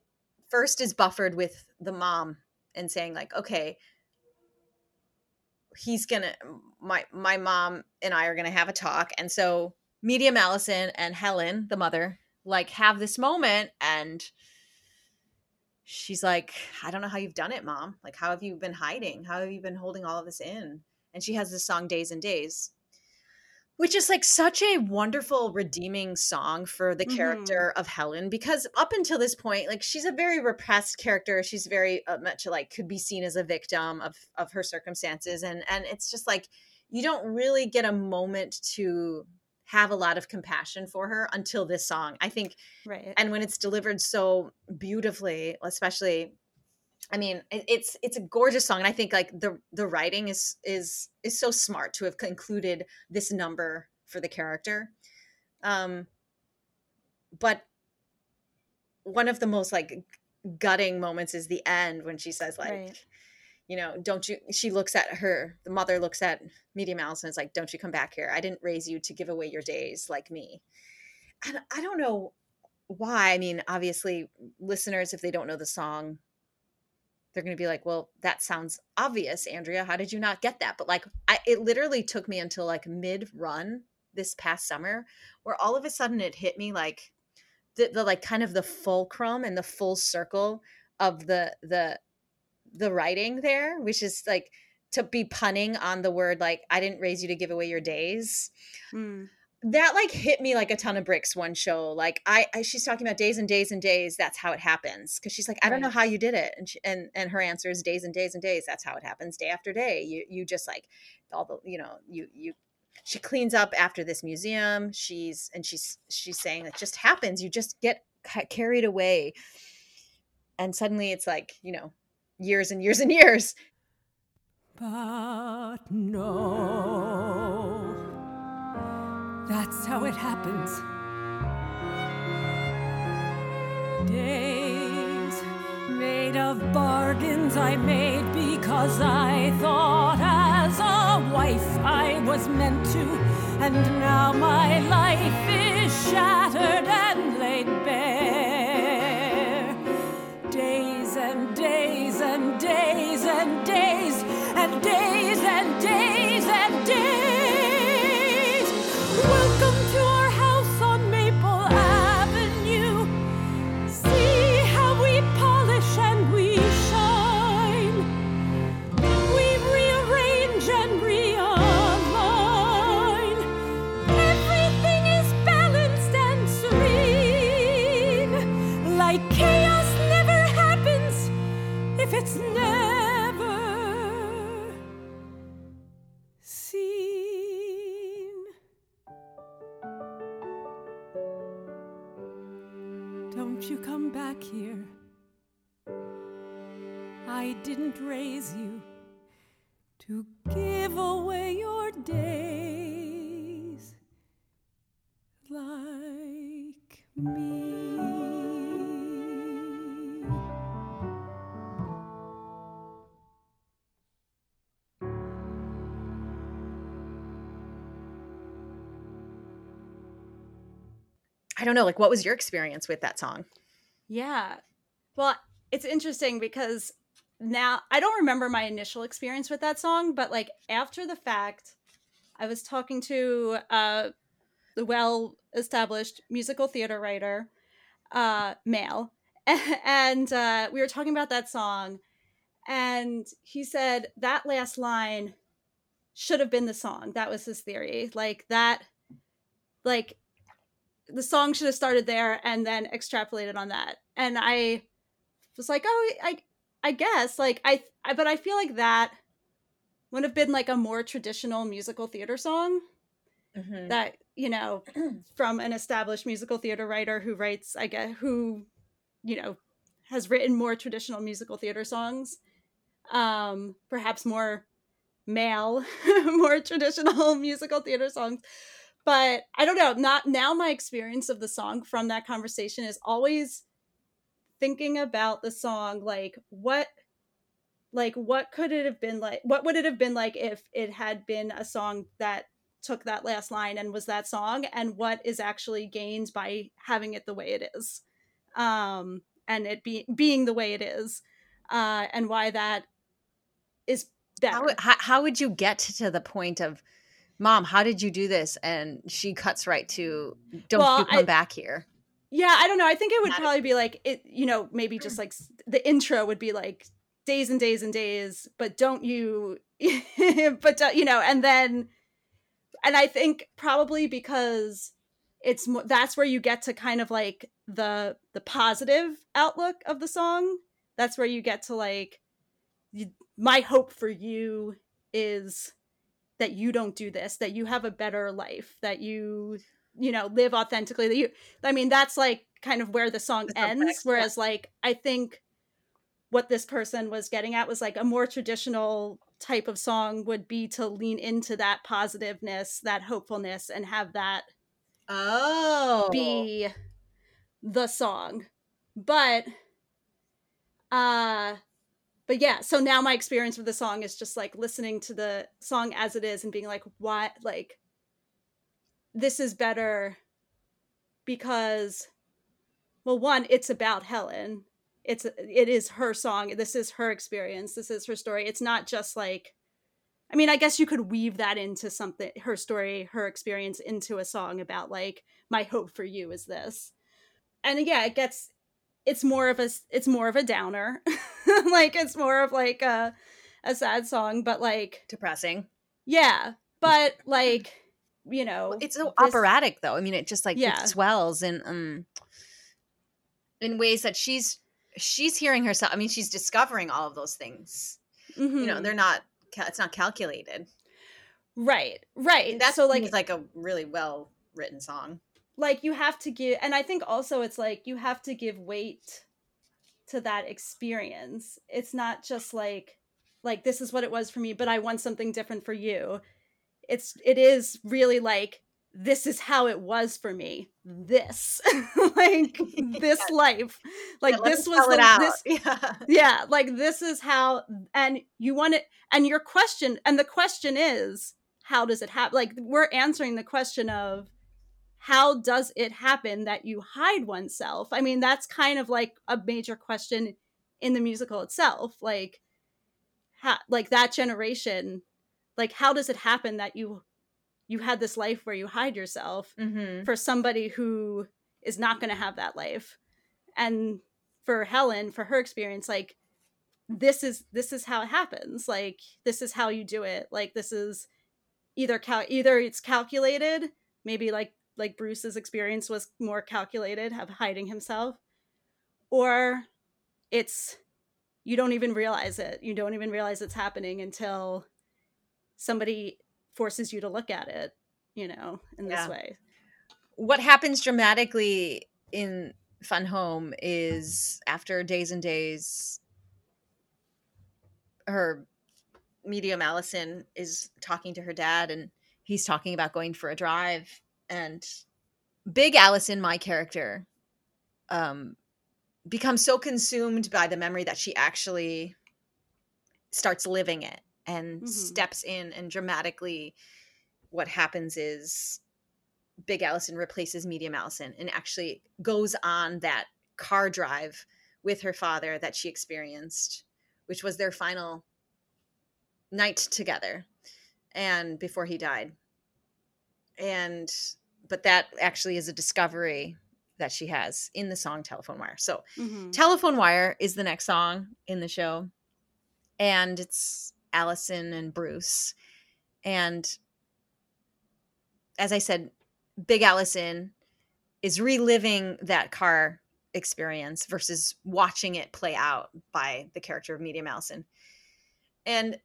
first is buffered with the mom and saying like okay he's gonna my my mom and i are gonna have a talk. And so medium alison and helen the mother like have this moment and she's like i don't know how you've done it mom. Like how have you been hiding? How have you been holding all of this in? And she has this song days and days which is like such a wonderful redeeming song for the Mhm. character of helen because up until this point like she's a very repressed character. She's very uh, much like could be seen as a victim of of her circumstances. And and it's just like you don't really get a moment to have a lot of compassion for her until this song i think Right. and when it's delivered so beautifully especially i mean it's it's a gorgeous song and i think like the the writing is is is so smart to have included this number for the character um but one of the most like gutting moments is the end when she says like Right. You know don't you she looks at her the mother looks at medium alison and is like don't you come back here. I didn't raise you to give away your days like me. And i don't know why. I mean obviously listeners if they don't know the song they're going to be like well that sounds obvious andrea. How did you not get that? But like I, it literally took me until like mid run this past summer where all of a sudden it hit me like the, the like kind of the fulcrum and the full circle of the the the writing there which is like to be punning on the word like i didn't raise you to give away your days Mm. that like hit me like a ton of bricks one show like I, I she's talking about days and days and days that's how it happens because she's like i don't know how you did it and she, and and her answer is days and days and days that's how it happens day after day you you just like all the you know you you she cleans up after this museum she's and she's she's saying it just happens you just get carried away and suddenly it's like you know years and years and years But no, that's how it happens. Days made of bargains I made because I thought as a wife I was meant to, and now my life is shattered and don't know. Like, what was your experience with that song? Yeah. Well, it's interesting because now I don't remember my initial experience with that song, but like after the fact, I was talking to the well established musical theater writer, uh, male, *laughs* and uh, we were talking about that song. And he said that last line should have been the song. That was his theory. Like that, like the song should have started there and then extrapolated on that. And I was like, oh, I, I guess like I, I, but I feel like that would have been like a more traditional musical theater song Mm-hmm. that you know *clears throat* from an established musical theater writer who writes, I guess, who you know has written more traditional musical theater songs, um, perhaps more male, *laughs* more traditional *laughs* musical theater songs but I don't know. Not now. My experience of the song from that conversation is always thinking about the song, like what, like what could it have been like? What would it have been like if it had been a song that took that last line and was that song, and what is actually gained by having it the way it is, um, and it be being the way it is, uh, and why that is better. How, how, how would you get to the point of, mom, how did you do this? And she cuts right to, don't Well, you come I- back here? Yeah, I don't know. I think it would Not- probably be like it, you know, maybe just like the intro would be like days and days and days, but don't you, *laughs* but don't, you know, and then, and I think probably because it's mo- that's where you get to kind of like the the positive outlook of the song. That's where you get to like, you, my hope for you is that you don't do this, that you have a better life, that you you know live authentically that you i mean that's like kind of where the song The ends whereas like i think what this person was getting at was like a more traditional type of song would be to lean into that positiveness that hopefulness and have that Oh. be the song but uh but yeah so now my experience with the song is just like listening to the song as it is and being like what like this is better because well one it's about helen. It's it is her song. This is her experience. This is her story. It's not just like i mean i guess you could weave that into something her story her experience into a song about like my hope for you is this. And yeah it gets it's more of a it's more of a downer *laughs* *laughs* like it's more of like a a sad song but like Depressing. yeah but like you know It's so this- operatic though. I mean, it just like Yeah. swells and um in ways that she's she's hearing herself. I mean, she's discovering all of those things. You know, they're not it's not calculated. right right And that's so like it's like a really well written song. like you have to give and i think also it's like you have to give weight to that experience. It's not just like like this is what it was for me but i want something different for you. It's it is really like this is how it was for me. This *laughs* like *laughs* this life. Like Yeah, this was the, this yeah. yeah like this is how and you want it and your question and the question is how does it happen like we're answering the question of how does it happen that you hide oneself i mean that's kind of like a major question in the musical itself like how like that generation like how does it happen that you you had this life where you hide yourself Mm-hmm. for somebody who is not going to have that life and for helen for her experience like this is this is how it happens like this is how you do it like this is either cal- either it's calculated maybe like like bruce's experience was more calculated of hiding himself or it's you don't even realize it. You don't even realize it's happening until somebody forces you to look at it you know in this way. What happens dramatically in Fun Home is after days and days, her medium Alison is talking to her dad, and he's talking about going for a drive. And big Allison, my character, um becomes so consumed by the memory that she actually starts living it and Mhm. steps in and dramatically what happens is big alison replaces medium alison and actually goes on that car drive with her father that she experienced which was their final night together and before he died and but that actually is a discovery that she has in the song telephone wire so Mhm. Telephone Wire is the next song in the show. And it's Alison and Bruce. And as I said, Big Alison is reliving that car experience versus watching it play out by the character of Medium Alison. And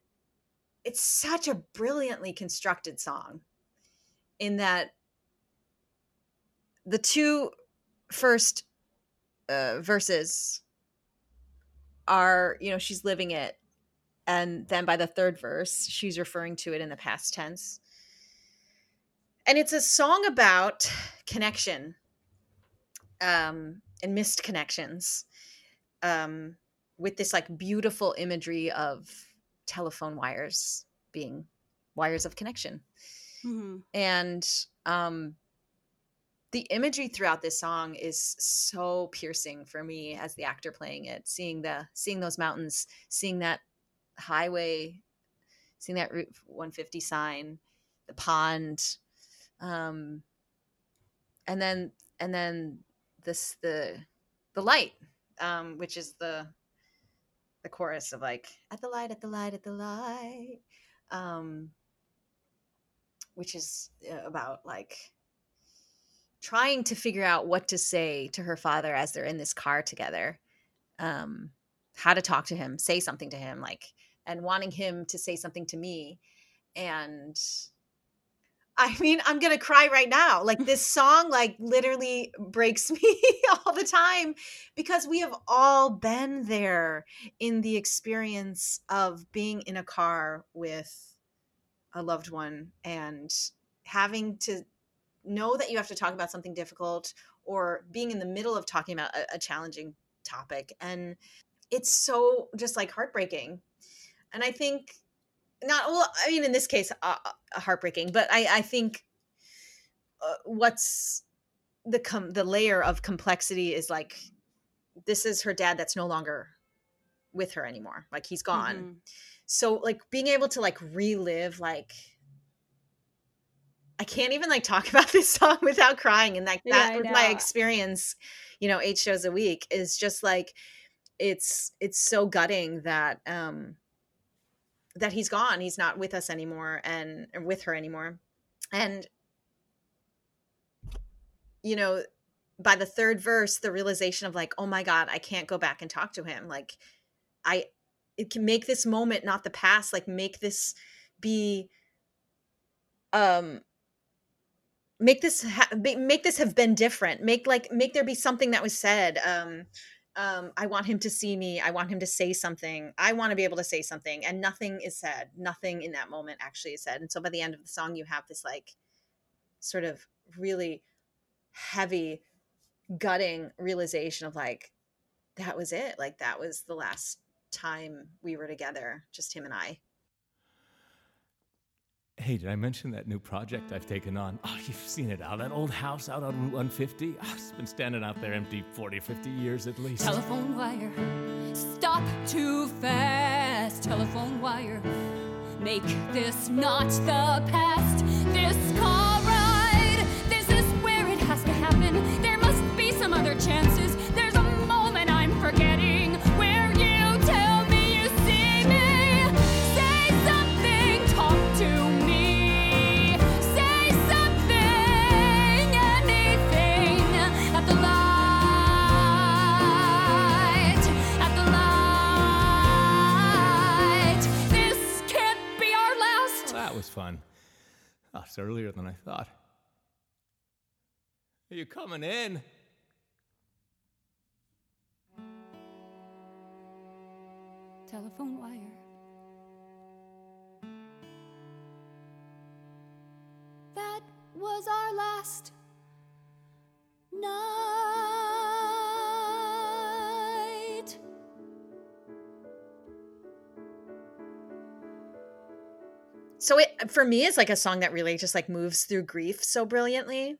it's such a brilliantly constructed song in that the two first uh, verses are you know she's living it. And then by the third verse she's referring to it in the past tense. And it's a song about connection um and missed connections um with this like beautiful imagery of telephone wires being wires of connection. Mhm. and um the imagery throughout this song is so piercing for me as the actor playing it seeing the seeing those mountains seeing that highway seeing that route 150 sign the pond um and then and then this the the light um which is the the chorus of like at the light at the light at the light um which is uh, about like trying to figure out what to say to her father as they're in this car together um how to talk to him say something to him like and wanting him to say something to me and i mean i'm gonna cry right now. Like *laughs* this song like literally breaks *laughs* me all the time because we have all been there in the experience of being in a car with a loved one and having to know that you have to talk about something difficult or being in the middle of talking about a, a challenging topic and it's so just like heartbreaking. And i think not well i mean in this case uh, uh, heartbreaking but i i think uh, what's the com- the layer of complexity is like this is her dad that's no longer with her anymore. Like he's gone. Mhm. so like being able to like relive like i can't even like talk *laughs* about this song without crying and like that with my experience you know eight shows a week is just like it's it's so gutting that um that he's gone he's not with us anymore and or with her anymore. And you know by the third verse the realization of like oh my god i can't go back and talk to him. Like i it can make this moment not the past like make this be um make this ha- make this have been different. Make like make there be something that was said um um i want him to see me. I want him to say something. I want to be able to say something. And nothing is said. Nothing in that moment actually is said. And so by the end of the song you have this like sort of really heavy gutting realization of like that was it. Like that was the last time we were together just him and i Hey, did I mention that new project I've taken on? Oh, you've seen it out. That old house out on Route 150. Oh, ah, it's been standing out there empty 40, 50 years at least. Telephone wire, stop too fast. Telephone wire, make this not the past. This car ride, this is where it has to happen. There must be some other chances. Fun. It's earlier than I thought. Are you coming in? Telephone wire. That was our last night. So it for me it's like a song that really just like moves through grief so brilliantly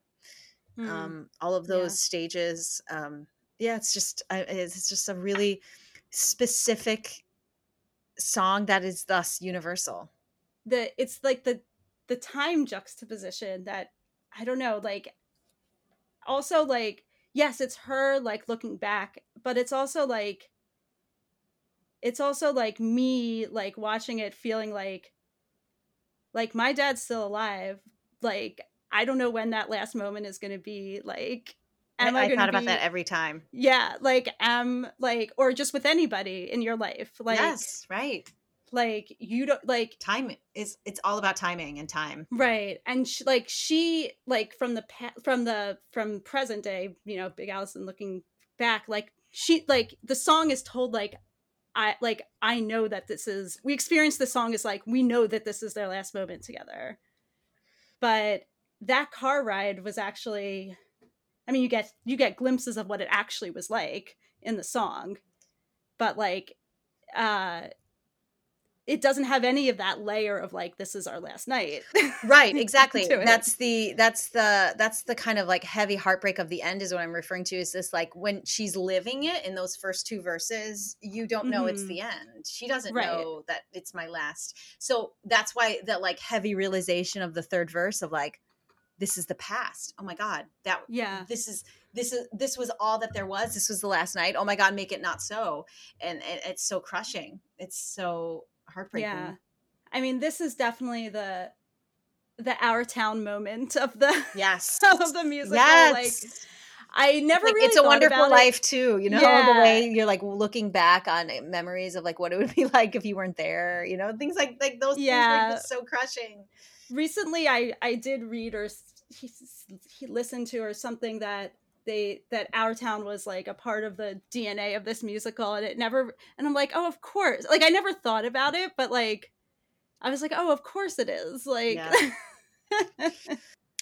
Mm. um all of Yeah. those stages um yeah it's just it's it's just a really specific song that is thus universal the it's like the the time juxtaposition that I don't know, like also like yes, it's her like looking back, but it's also like it's also like me like watching it feeling like like my dad's still alive. Like I don't know when that last moment is going to be like am i, I, I thought to about be that every time yeah, like am like or just with anybody in your life. Like yes right like you don't like time is it's all about timing and time right and sh like she like from the pa- from the from present day you know big alison looking back like she like the song is told like i like i know that this is we experience the song as like we know that this is their last moment together. But that car ride was actually i mean you get you get glimpses of what it actually was like in the song. But like uh it doesn't have any of that layer of like this is our last night. *laughs* Right exactly. That's the that's the that's the kind of like heavy heartbreak of the end is what i'm referring to is this like when she's living it in those first two verses you don't know it's Mhm. the end. She doesn't Right. know that it's my last. So that's why that like heavy realization of the third verse of like this is the past. Oh my god that yeah. this is this is this was all that there was. This was the last night. Oh my god make it not so. And, and it's so crushing. It's so heartbreaking Yeah. I mean, this is definitely the the our town moment of the yes *laughs* of the musical. yes Like I never like really it's a wonderful about it. life too you know the way you're like looking back on memories of like what it would *laughs* be like if you weren't there you know things like like those Yeah. things just so crushing Recently, I I did read or he, he listened to or something that they that our town was like a part of the DNA of this musical, and it never. And I'm like, oh, of course. Like I never thought about it, but like I was like, oh, of course it is. Like. *laughs* I,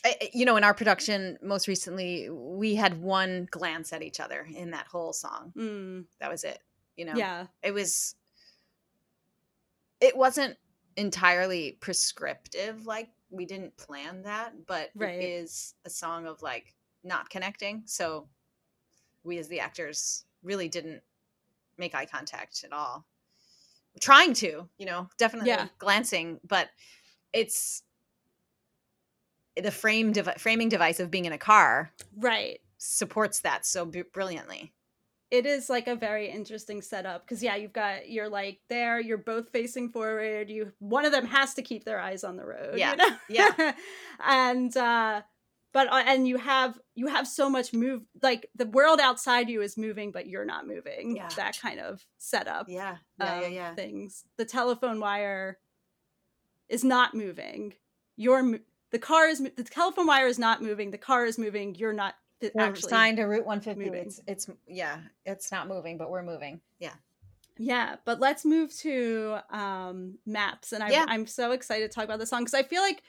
I- you know in our production most recently we had one glance at each other in that whole song Mm, that was it you know yeah. it was it wasn't entirely prescriptive like we didn't plan that but Right. it is a song of like not connecting so we as the actors really didn't make eye contact at all trying to you know definitely Yeah. glancing but it's the frame framing device of being in a car Right. supports that so b- brilliantly it is like a very interesting setup because yeah you've got you're like there you're both facing forward you one of them has to keep their eyes on the road Yeah, you know? yeah. *laughs* and uh but uh, and you have you have so much move like the world outside you is moving but you're not moving Yeah. that kind of setup yeah yeah yeah of yeah things the telephone wire is not moving you're the car is the telephone wire is not moving the car is moving you're not We're actually signed to Route 150. moving. It's it's yeah, it's not moving, but we're moving. Yeah. Yeah, but let's move to um, maps, and I, Yeah. I'm so excited to talk about this song because I feel like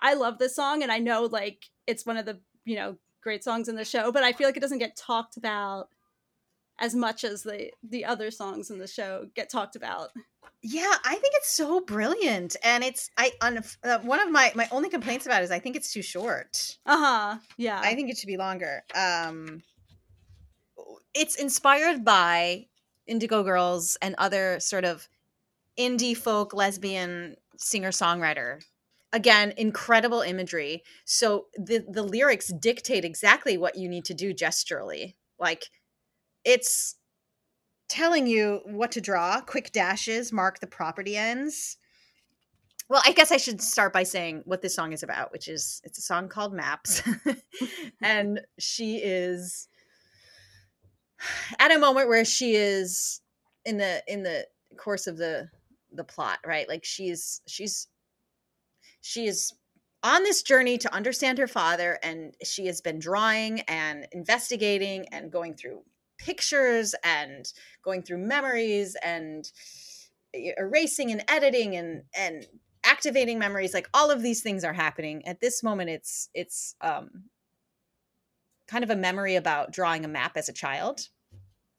I love this song, and I know like it's one of the you know great songs in the show, but I feel like it doesn't get talked about as much as the the other songs in the show get talked about. Yeah, I think it's so brilliant, and it's I on uh, one of my my only complaints about it is I think it's too short. Uh huh. Yeah. I think it should be longer. Um, it's inspired by Indigo Girls and other sort of indie folk lesbian singer songwriter. Again, incredible imagery. So the the lyrics dictate exactly what you need to do gesturally. Like it's telling you what to draw. Quick dashes mark the property ends. Well, I guess I should start by saying what this song is about, which is it's a song called Maps. *laughs* and she is at a moment where she is in the in the course of the the plot, right? Like she's she's she is on this journey to understand her father and she has been drawing and investigating and going through pictures and going through memories and erasing and editing and and activating memories. Like all of these things are happening. At this moment it's it's um kind of a memory about drawing a map as a child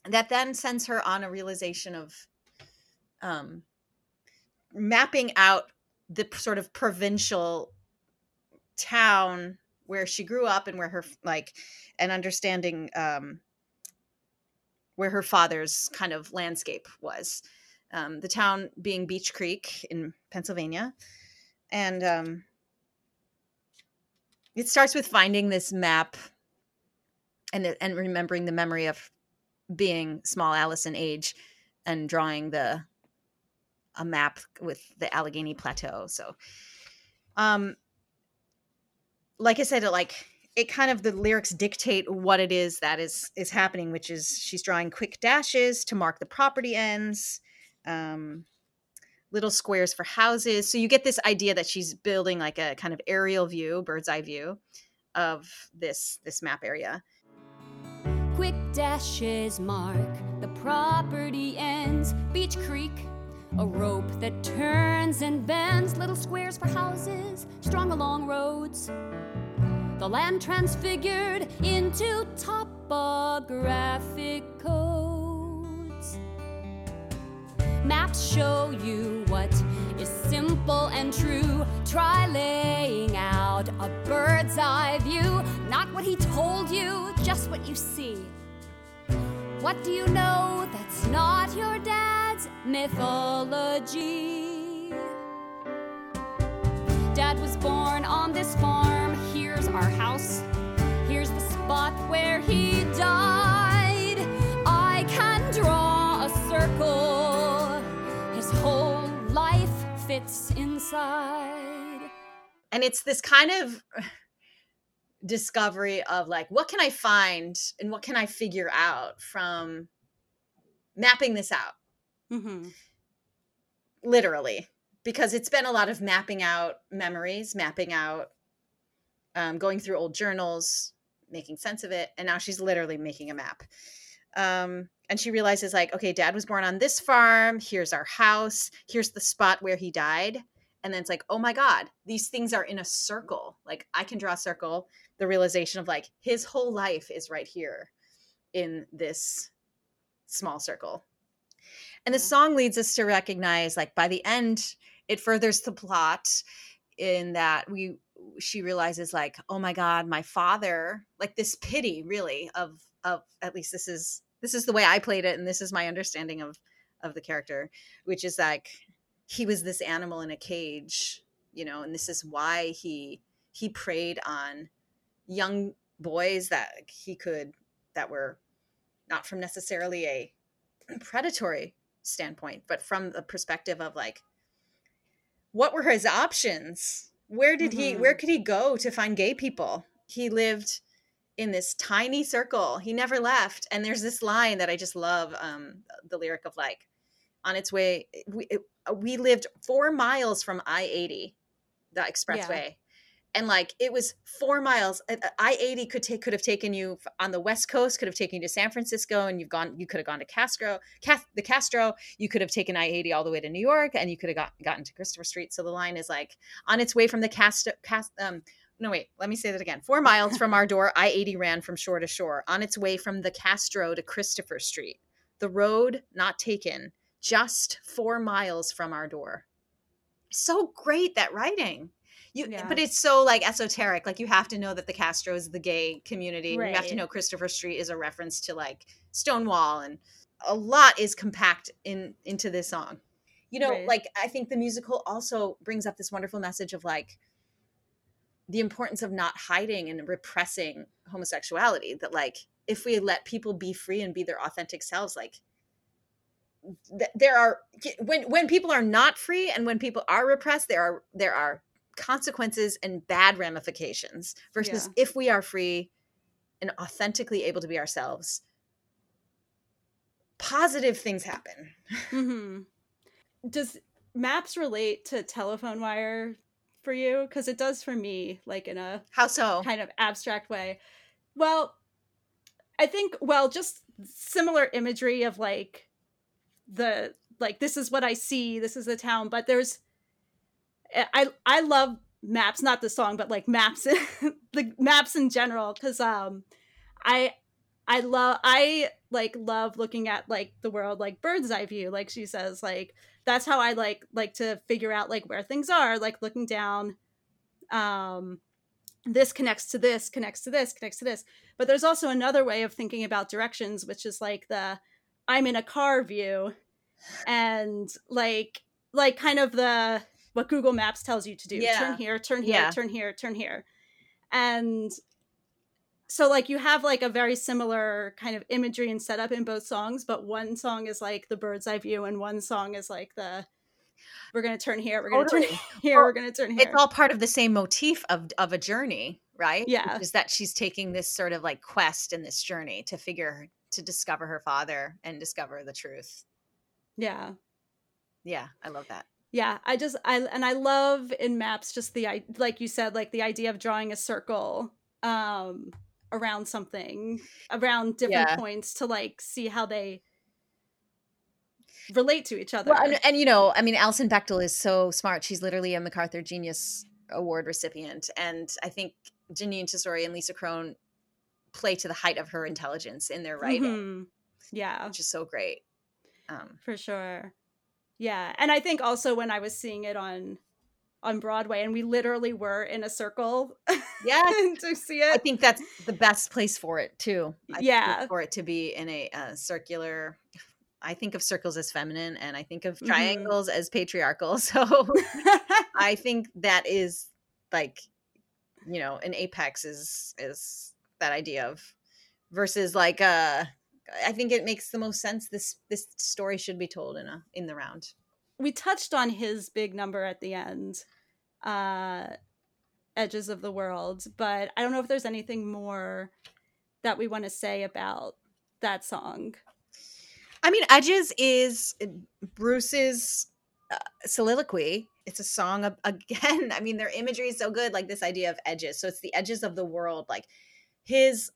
that then sends her on a realization of um mapping out the sort of provincial town where she grew up and where her like and understanding um where her father's kind of landscape was. Um the town being beech creek in pennsylvania. And um it starts with finding this map and and remembering the memory of being small Alison age and drawing the a map with the Allegheny Plateau. So, um, like I said, it like it kind of the lyrics dictate what it is that is is happening, which is she's drawing quick dashes to mark the property ends, um, little squares for houses. So you get this idea that she's building like a kind of aerial view, bird's eye view of this this map area. Quick dashes mark the property ends. A rope that turns and bends. Little squares for houses, strung along roads. The land transfigured into topographic codes. Maps show you what is simple and true. Try laying out a bird's eye view. Not what he told you, just what you see. What do you know that's not your dad's mythology? Dad was born on this farm. Here's our house. Here's the spot where he died. I can draw a circle. His whole life fits inside. and it's this kind of discovery of like what can i find and what can i figure out from mapping this out Mm-hmm. literally because it's been a lot of mapping out memories mapping out um, going through old journals making sense of it and now she's literally making a map. Um, and she realizes like okay dad was born on this farm. Here's our house. Here's the spot where he died. And then it's like oh my god these things are in a circle. Like i can draw a circle. The realization of like his whole life is right here in this small circle and the mm-hmm. song leads us to recognize like by the end it furthers the plot in that we she realizes like oh my god my father like this pity really of of at least this is this is the way i played it and this is my understanding of of the character which is like he was this animal in a cage you know and this is why he he preyed on young boys that he could that were not from necessarily a predatory standpoint but from the perspective of like what were his options? Where did he where could he go to find gay people? He lived in this tiny circle. He never left. And there's this line that i just love um the lyric of like on its way we, it, we lived four miles from i-80 the expressway and like it was four miles I eighty could take could have taken you on the west coast, could have taken you to San Francisco, and you've gone. You could have gone to Castro, Cas- the Castro. You could have taken I eighty all the way to New York, and you could have got, gotten to Christopher Street. So the line is like on its way from the Castro. Cast, um, no wait, let me say that again. Four miles from our door, I eighty ran from shore to shore. On its way from the Castro to Christopher Street, the road not taken, just four miles from our door. So great that writing. You, Yeah. but it's so like esoteric. Like you have to know that the Castro is the gay community. You have to know Christopher Street is a reference to like Stonewall, and a lot is compact in into this song. You know, Right. like I think the musical also brings up this wonderful message of like the importance of not hiding and repressing homosexuality. That like if we let people be free and be their authentic selves, like th- there are when when people are not free and when people are repressed, there are there are consequences and bad ramifications versus if we are free and authentically able to be ourselves positive things happen hmm Does maps relate to telephone wire for you? Because it does for me, like in a how so kind of abstract way. Well, I think well, just similar imagery of like the like this is what I see, this is the town, but there's I I love maps, not the song, but like maps *laughs* the maps in general cuz um I I love I like love looking at like the world like bird's eye view like she says like that's how I like like to figure out like where things are like looking down um this connects to this connects to this connects to this. But there's also another way of thinking about directions which is like the I'm in a car view and like like kind of the what Google Maps tells you to do Yeah. turn here turn here Yeah. turn here turn here and so like you have like a very similar kind of imagery and setup in both songs but one song is like the bird's eye view and one song is like the we're gonna turn here we're gonna turn *laughs* here we're gonna turn here It's all part of the same motif of of a journey, right? Yeah. Is that she's taking this sort of like quest and this journey to figure to discover her father and discover the truth. yeah Yeah, I love that. Yeah i just i and i love in maps just the i like you said like the idea of drawing a circle um around something around different Yeah. points to like see how they relate to each other Well, and, and you know, I mean, Alison Bechdel is so smart. She's literally a MacArthur Genius Award recipient, and I think Jeanine Tesori and Lisa Kron play to the height of her intelligence in their writing, Mhm. yeah which is so great. Um, for sure yeah and i think also when i was seeing it on on broadway and we literally were in a circle yeah, *laughs* to see it. I think that's the best place for it too. I Yeah. for it to be in a, uh circular. I think of circles as feminine, and I think of Mhm. triangles as patriarchal. *laughs* So I think that is like, you know, an apex is is that idea of versus like uh I think it makes the most sense. This this story should be told in a in the round. we touched on his big number at the end uh edges of the world but i don't know if there's anything more that we want to say about that song I mean, Edges is Bruce's uh, soliloquy. It's a song of, again. *laughs* I mean, their imagery is so good, like this idea of edges. So it's the edges of the world, like his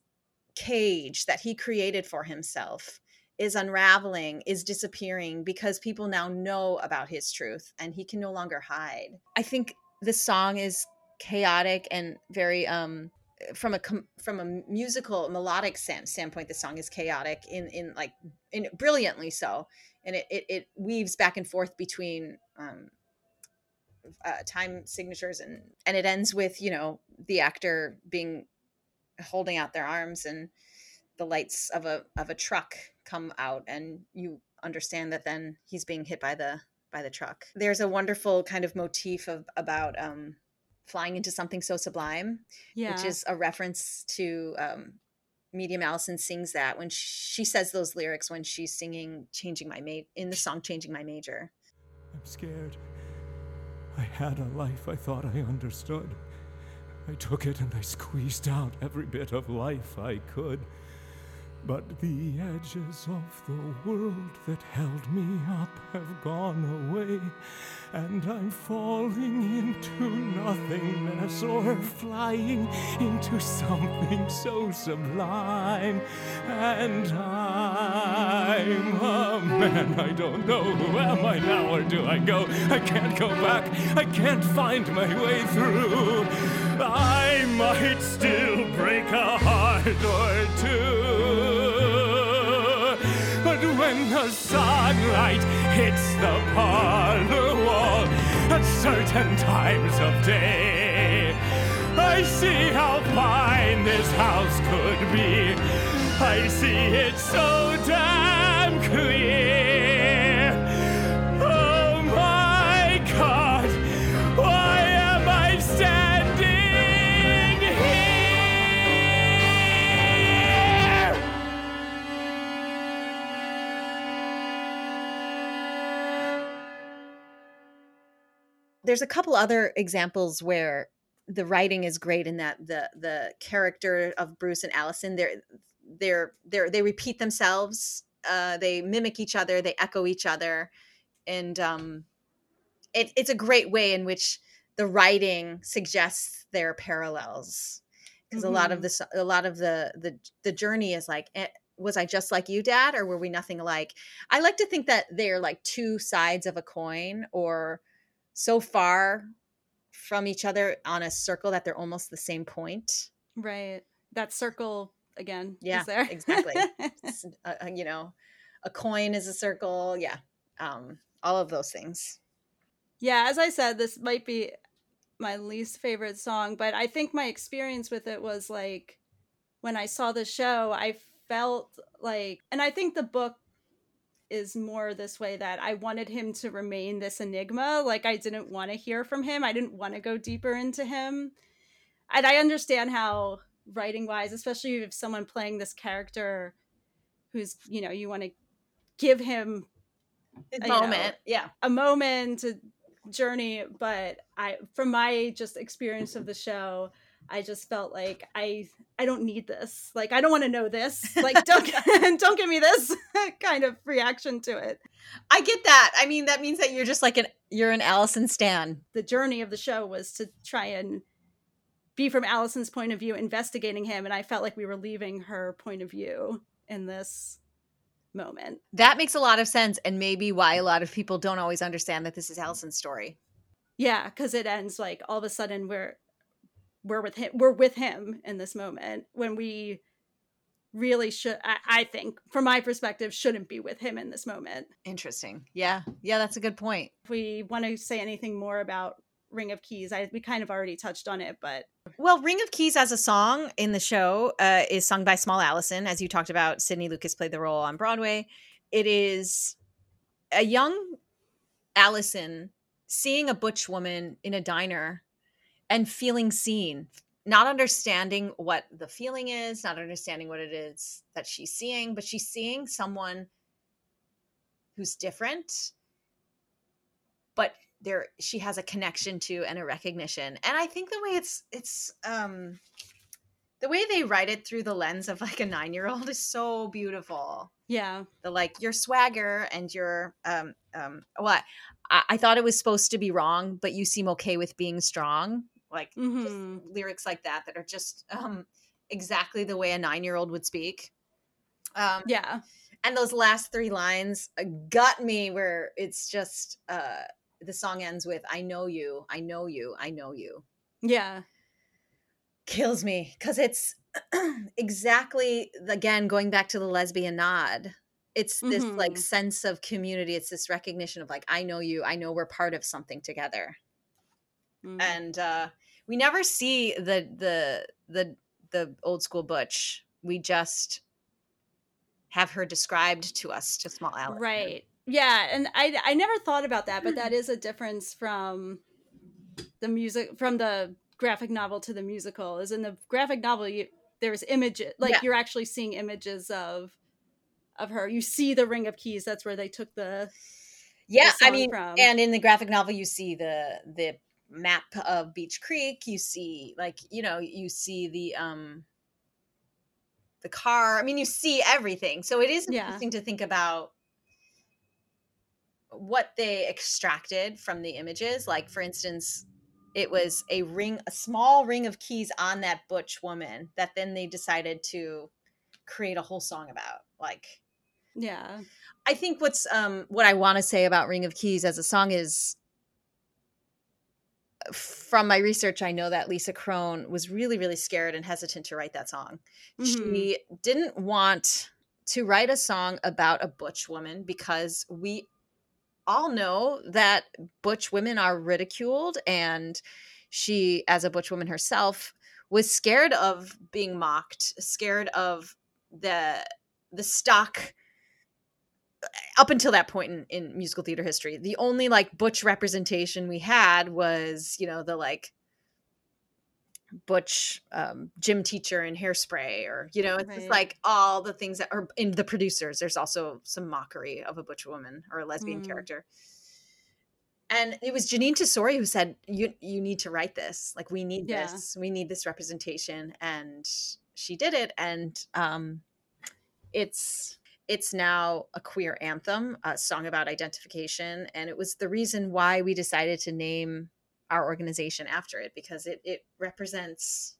cage that he created for himself is unraveling, is disappearing because people now know about his truth and he can no longer hide. I think the song is chaotic and very um from a from a musical melodic stand- standpoint the song is chaotic in in like in brilliantly so and it, it it weaves back and forth between um uh, time signatures and and it ends with you know the actor being holding out their arms and the lights of a of a truck come out and you understand that then he's being hit by the by the truck there's a wonderful kind of motif of about um flying into something so sublime yeah which is a reference to um, Medium Alison sings that when she says those lyrics when she's singing "Changing My Ma- in the song "Changing My Major." I'm scared. I had a life I thought I understood. I took it and I squeezed out every bit of life I could. But the edges of the world that held me up have gone away, and I'm falling into nothingness or flying into something so sublime. And I'm a man, I don't know who am I now, or do I go? I can't go back, I can't find my way through. I might still break a heart or two. But when the sunlight hits the parlor wall at certain times of day, I see how fine this house could be. I see it so damn clear. There's a couple other examples where the writing is great in that the the character of Bruce and Alison they're they're they're they repeat themselves, uh, they mimic each other, they echo each other, and um, it, it's a great way in which the writing suggests their parallels because a lot of Mhm. this a lot of the the the journey is like eh, was i just like you dad or were we nothing alike i like to think that they're like two sides of a coin or so far from each other on a circle that they're almost the same point right that circle again. Yeah, is there exactly. *laughs* Uh, uh, you know, a coin is a circle. Yeah, um, all of those things. yeah, as I said, this might be my least favorite song, but I think my experience with it was like when I saw the show, I felt like, and I think the book is more this way that I wanted him to remain this enigma. Like I didn't want to hear from him. I didn't want to go deeper into him. And I understand how writing wise, especially if someone playing this character who's, you know, you want to give him a you know, moment. yeah. a moment a journey but i from my just experience of the show i just felt like i i don't need this like i don't want to know this *laughs* like don't *laughs* don't give me this *laughs* kind of reaction to it I get that. I mean, that means that you're just like an you're an Alison Stan. the journey of the show was to try and be from alison's point of view investigating him and i felt like we were leaving her point of view in this moment That makes a lot of sense, and maybe why a lot of people don't always understand that this is Alison's story. Yeah, because it ends like all of a sudden we're we're with him we're with him in this moment when we really should I, I think from my perspective shouldn't be with him in this moment. Interesting. Yeah, yeah, that's a good point. If we want to say anything more about Ring of Keys, I we kind of already touched on it, but Well, Ring of Keys as a song in the show uh, is sung by Small Alison, as you talked about. Sydney Lucas played the role on Broadway. It is a young Alison seeing a butch woman in a diner and feeling seen, not understanding what the feeling is, not understanding what it is that she's seeing, but she's seeing someone who's different, but there she has a connection to and a recognition. And I think the way it's it's um the way they write it through the lens of like a nine year old is so beautiful. Yeah, the like your swagger and your um um what? I, I thought it was supposed to be wrong but you seem okay with being strong like just Mhm. lyrics like that that are just um exactly the way a nine year old would speak um yeah, and those last three lines uh, got me where it's just uh the song ends with i know you i know you i know you yeah, kills me because it's *clears throat* exactly again going back to the lesbian nod it's this like Mhm. sense of community it's this recognition of like i know you i know we're part of something together Mm. and uh we never see the the the the old school butch we just have her described to us to small Alice. right. Yeah, and I I never thought about that, but that is a difference from the music from the graphic novel to the musical. Is in the graphic novel you there's images like Yeah. you're actually seeing images of of her. You see the ring of keys. That's where they took the yeah i song mean from. and in the graphic novel you see the the map of beech creek you see like you know you see the um the car i mean you see everything. So it is Yeah. interesting to think about what they extracted from the images. Like for instance it was a ring a small ring of keys on that butch woman that then they decided to create a whole song about like yeah. I think what's um what I want to say about Ring of Keys as a song is from my research, I know that Lisa Kron was really, really scared and hesitant to write that song. Mhm. She didn't want to write a song about a butch woman because we all know that butch women are ridiculed and she as a butch woman herself was scared of being mocked scared of the the stock up until that point in, in musical theater history the only like butch representation we had was you know the like butch um, gym teacher in hairspray or you know it's just like all the things that are in the producers there's also some mockery of a butch woman or a lesbian Mm. character. And it was Jeanine Tesori who said you you need to write this. Like we need Yeah. this. We need this representation. And she did it. And um it's it's now a queer anthem a song about identification and it was the reason why we decided to name our organization after it because it it represents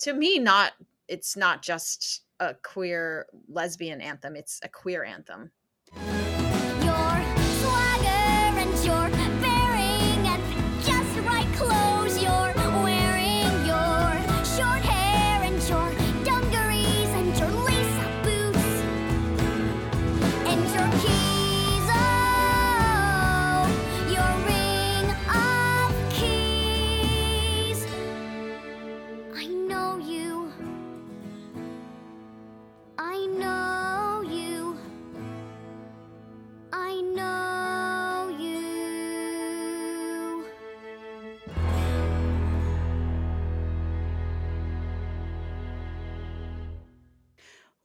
to me not it's not just a queer lesbian anthem it's a queer anthem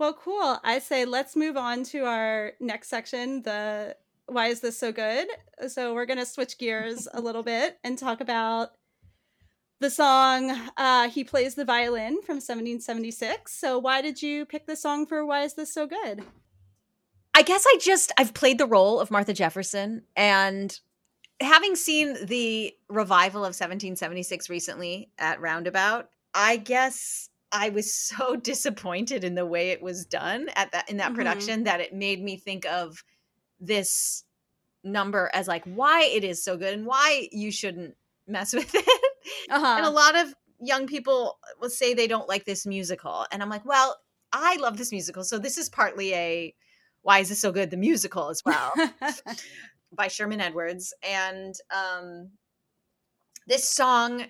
Well, cool. I say let's move on to our next section, the why is this so good? So we're going to switch gears a little bit and talk about the song uh, he plays the violin from 1776 so why did you pick the song for why is this so good I guess I just I've played the role of Martha Jefferson and having seen the revival of 1776 recently at Roundabout, I guess I was so *laughs* disappointed in the way it was done at that in that Mhm. production that it made me think of this number as like why it is so good and why you shouldn't mess *laughs* with it. uh-huh And a lot of young people will say they don't like this musical. And I'm like, well, I love this musical. So this is partly a why is this so good? The musical as well *laughs* by Sherman Edwards. And um, this song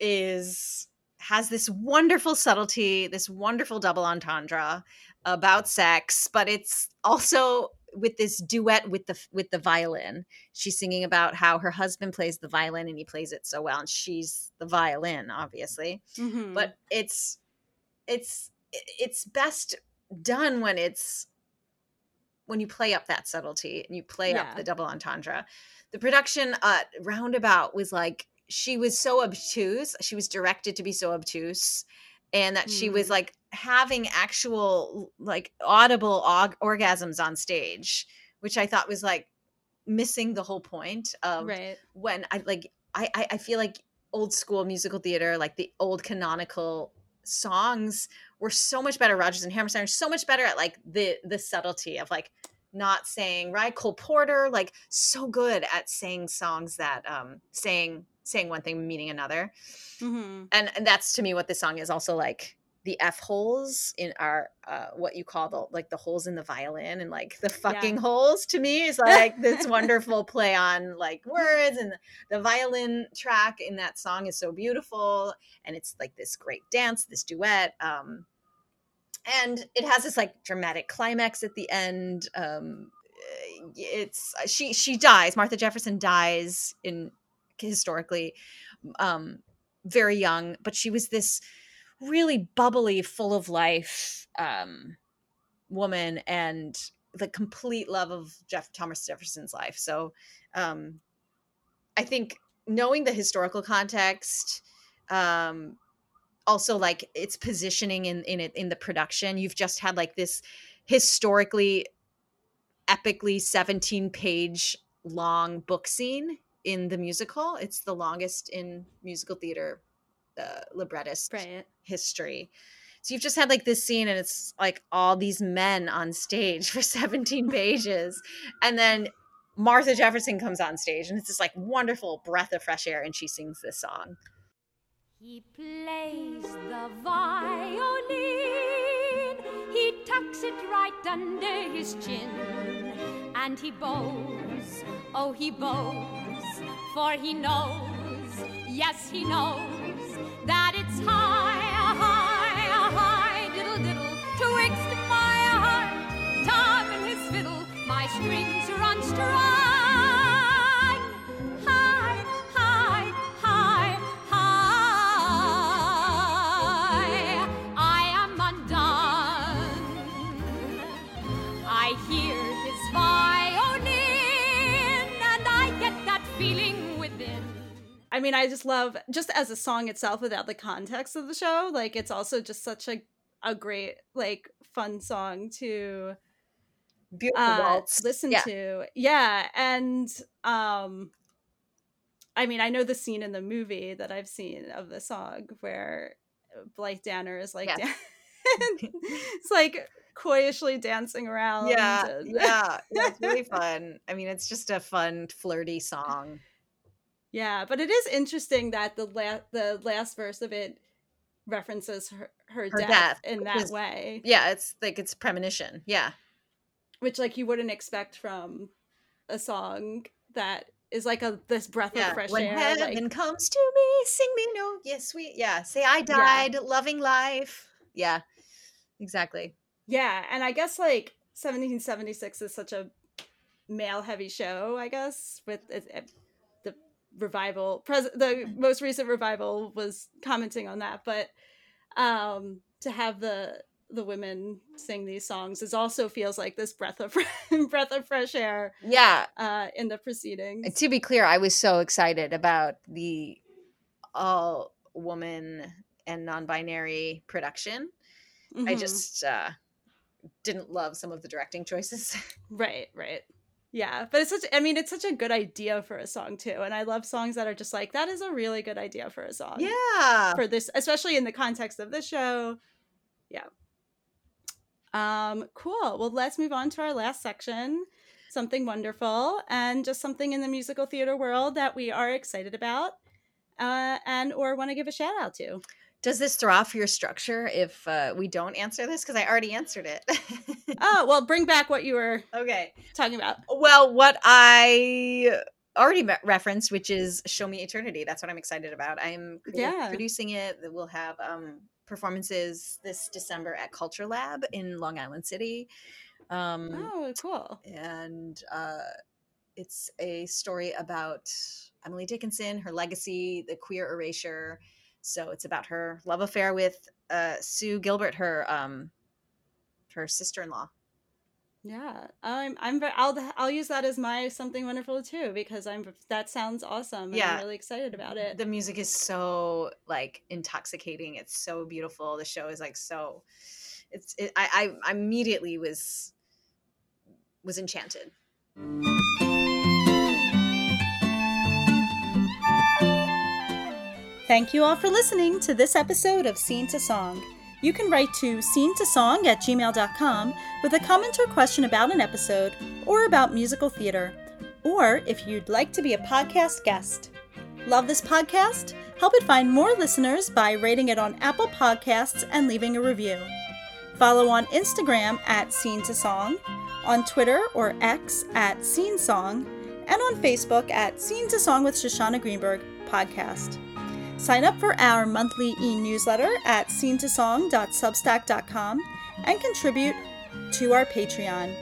is has this wonderful subtlety, this wonderful double entendre about sex, but it's also with this duet with the with the violin. She's singing about how her husband plays the violin and he plays it so well, and she's the violin, obviously Mhm. but it's it's it's best done when it's when you play up that subtlety and you play Yeah. up the double entendre the production uh roundabout was like she was so obtuse she was directed to be so obtuse and that she was Mm. like having actual like audible og- orgasms on stage which i thought was like missing the whole point of right when I like I, I I feel like old school musical theater, like the old canonical songs were so much better. Rodgers and Hammerstein are so much better at like the the subtlety of like not saying right. Cole Porter, like so good at saying songs that um saying saying one thing meaning another. hmm And and that's to me what this song is also like the F holes in our uh what you call the like the holes in the violin and like the fucking holes to me is like this wonderful play on like words and the, the violin track in that song is so beautiful. And it's like this great dance this duet um and it has this like dramatic climax at the end um it's she she dies martha jefferson dies in historically um very young but she was this really bubbly full of life um woman and the complete love of jeff thomas jefferson's life. So um i think knowing the historical context um also like its positioning in in it in the production you've just had like this historically epically 17 page long book scene in the musical it's the longest in musical theater uh, librettist right. history. So you've just had like this scene and it's like all these men on stage *laughs* for 17 pages. And then martha jefferson comes on stage and it's this like wonderful breath of fresh air and she sings this song. He plays the violin. He tucks it right under his chin. And he bows, oh, he bows, for he knows, yes, he knows, that it's high, high, high, diddle, diddle, twixt my heart, Tom and his fiddle, my strings are unstrung. I mean, I just love just as a song itself without the context of the show. Like, it's also just such a a great like fun song to beautiful uh, waltz listen Yeah. to. Yeah, and um, I mean, I know the scene in the movie that I've seen of the song where Blythe Danner is like, dan- *laughs* it's like coyishly dancing around. yeah and- yeah yeah, it's really fun i mean it's just a fun flirty song Yeah, but it is interesting that the la- the last verse of it references her, her, Her death, death, in that is- way, yeah it's like it's premonition yeah which like you wouldn't expect from a song that is like a this breath yeah of fresh when air. heaven Like, comes to me sing me no yes sweet yeah say i died loving life yeah exactly yeah, and I guess like 1776 is such a male heavy show. I guess with it, it- revival, pres- the most recent revival was commenting on that, but um to have the the women sing these songs is also feels like this breath of *laughs* breath of fresh air Yeah. uh, in the proceedings. To be clear, I was so excited about the all woman and non-binary production. I Mhm. just uh didn't love some of the directing choices. *laughs* right, right. Yeah, but it's such. I mean, it's such a good idea for a song too, and I love songs that are just like that is a really good idea for a song. yeah. for this, especially in the context of the show. Yeah. Um, cool. Well, let's move on to our last section. Something wonderful and just something in the musical theater world that we are excited about uh, and or want to give a shout out to. Does this throw off your structure if uh, we don't answer this? Because I already answered it. Oh, *laughs* well, bring back what you were okay. talking about. Well, what I already referenced, which is Show Me Eternity. That's what I'm excited about. I'm Yeah. producing it. We'll have um, performances this December at Culture Lab in Long Island City. Um, Oh, cool. and uh, it's a story about Emily Dickinson, her legacy, the queer erasure. So it's about her love affair with uh, Sue Gilbert, her um, her sister-in-law. Yeah, I'm. I'm. I'll. I'll use that as my something wonderful too because I'm. That sounds awesome. Yeah. I'm really excited about it. The music is so like intoxicating. It's so beautiful. The show is like so. It's. It, I, I immediately was was enchanted. Thank you all for listening to this episode of Scene to Song. You can write to scene to song at gmail.com with a comment or question about an episode or about musical theater, or if you'd like to be a podcast guest. Love this podcast? Help it find more listeners by rating it on Apple Podcasts and leaving a review. Follow on Instagram at Scene to Song, on Twitter or X at Scene Song, and on Facebook at Scene to Song with Shoshana Greenberg podcast. Sign up for our monthly e newsletter at scenetosong.substack.com and contribute to our Patreon.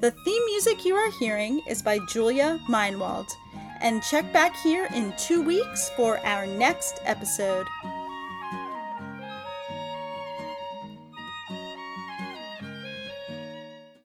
The theme music you are hearing is by Julia Meinwald. And check back here in two weeks for our next episode.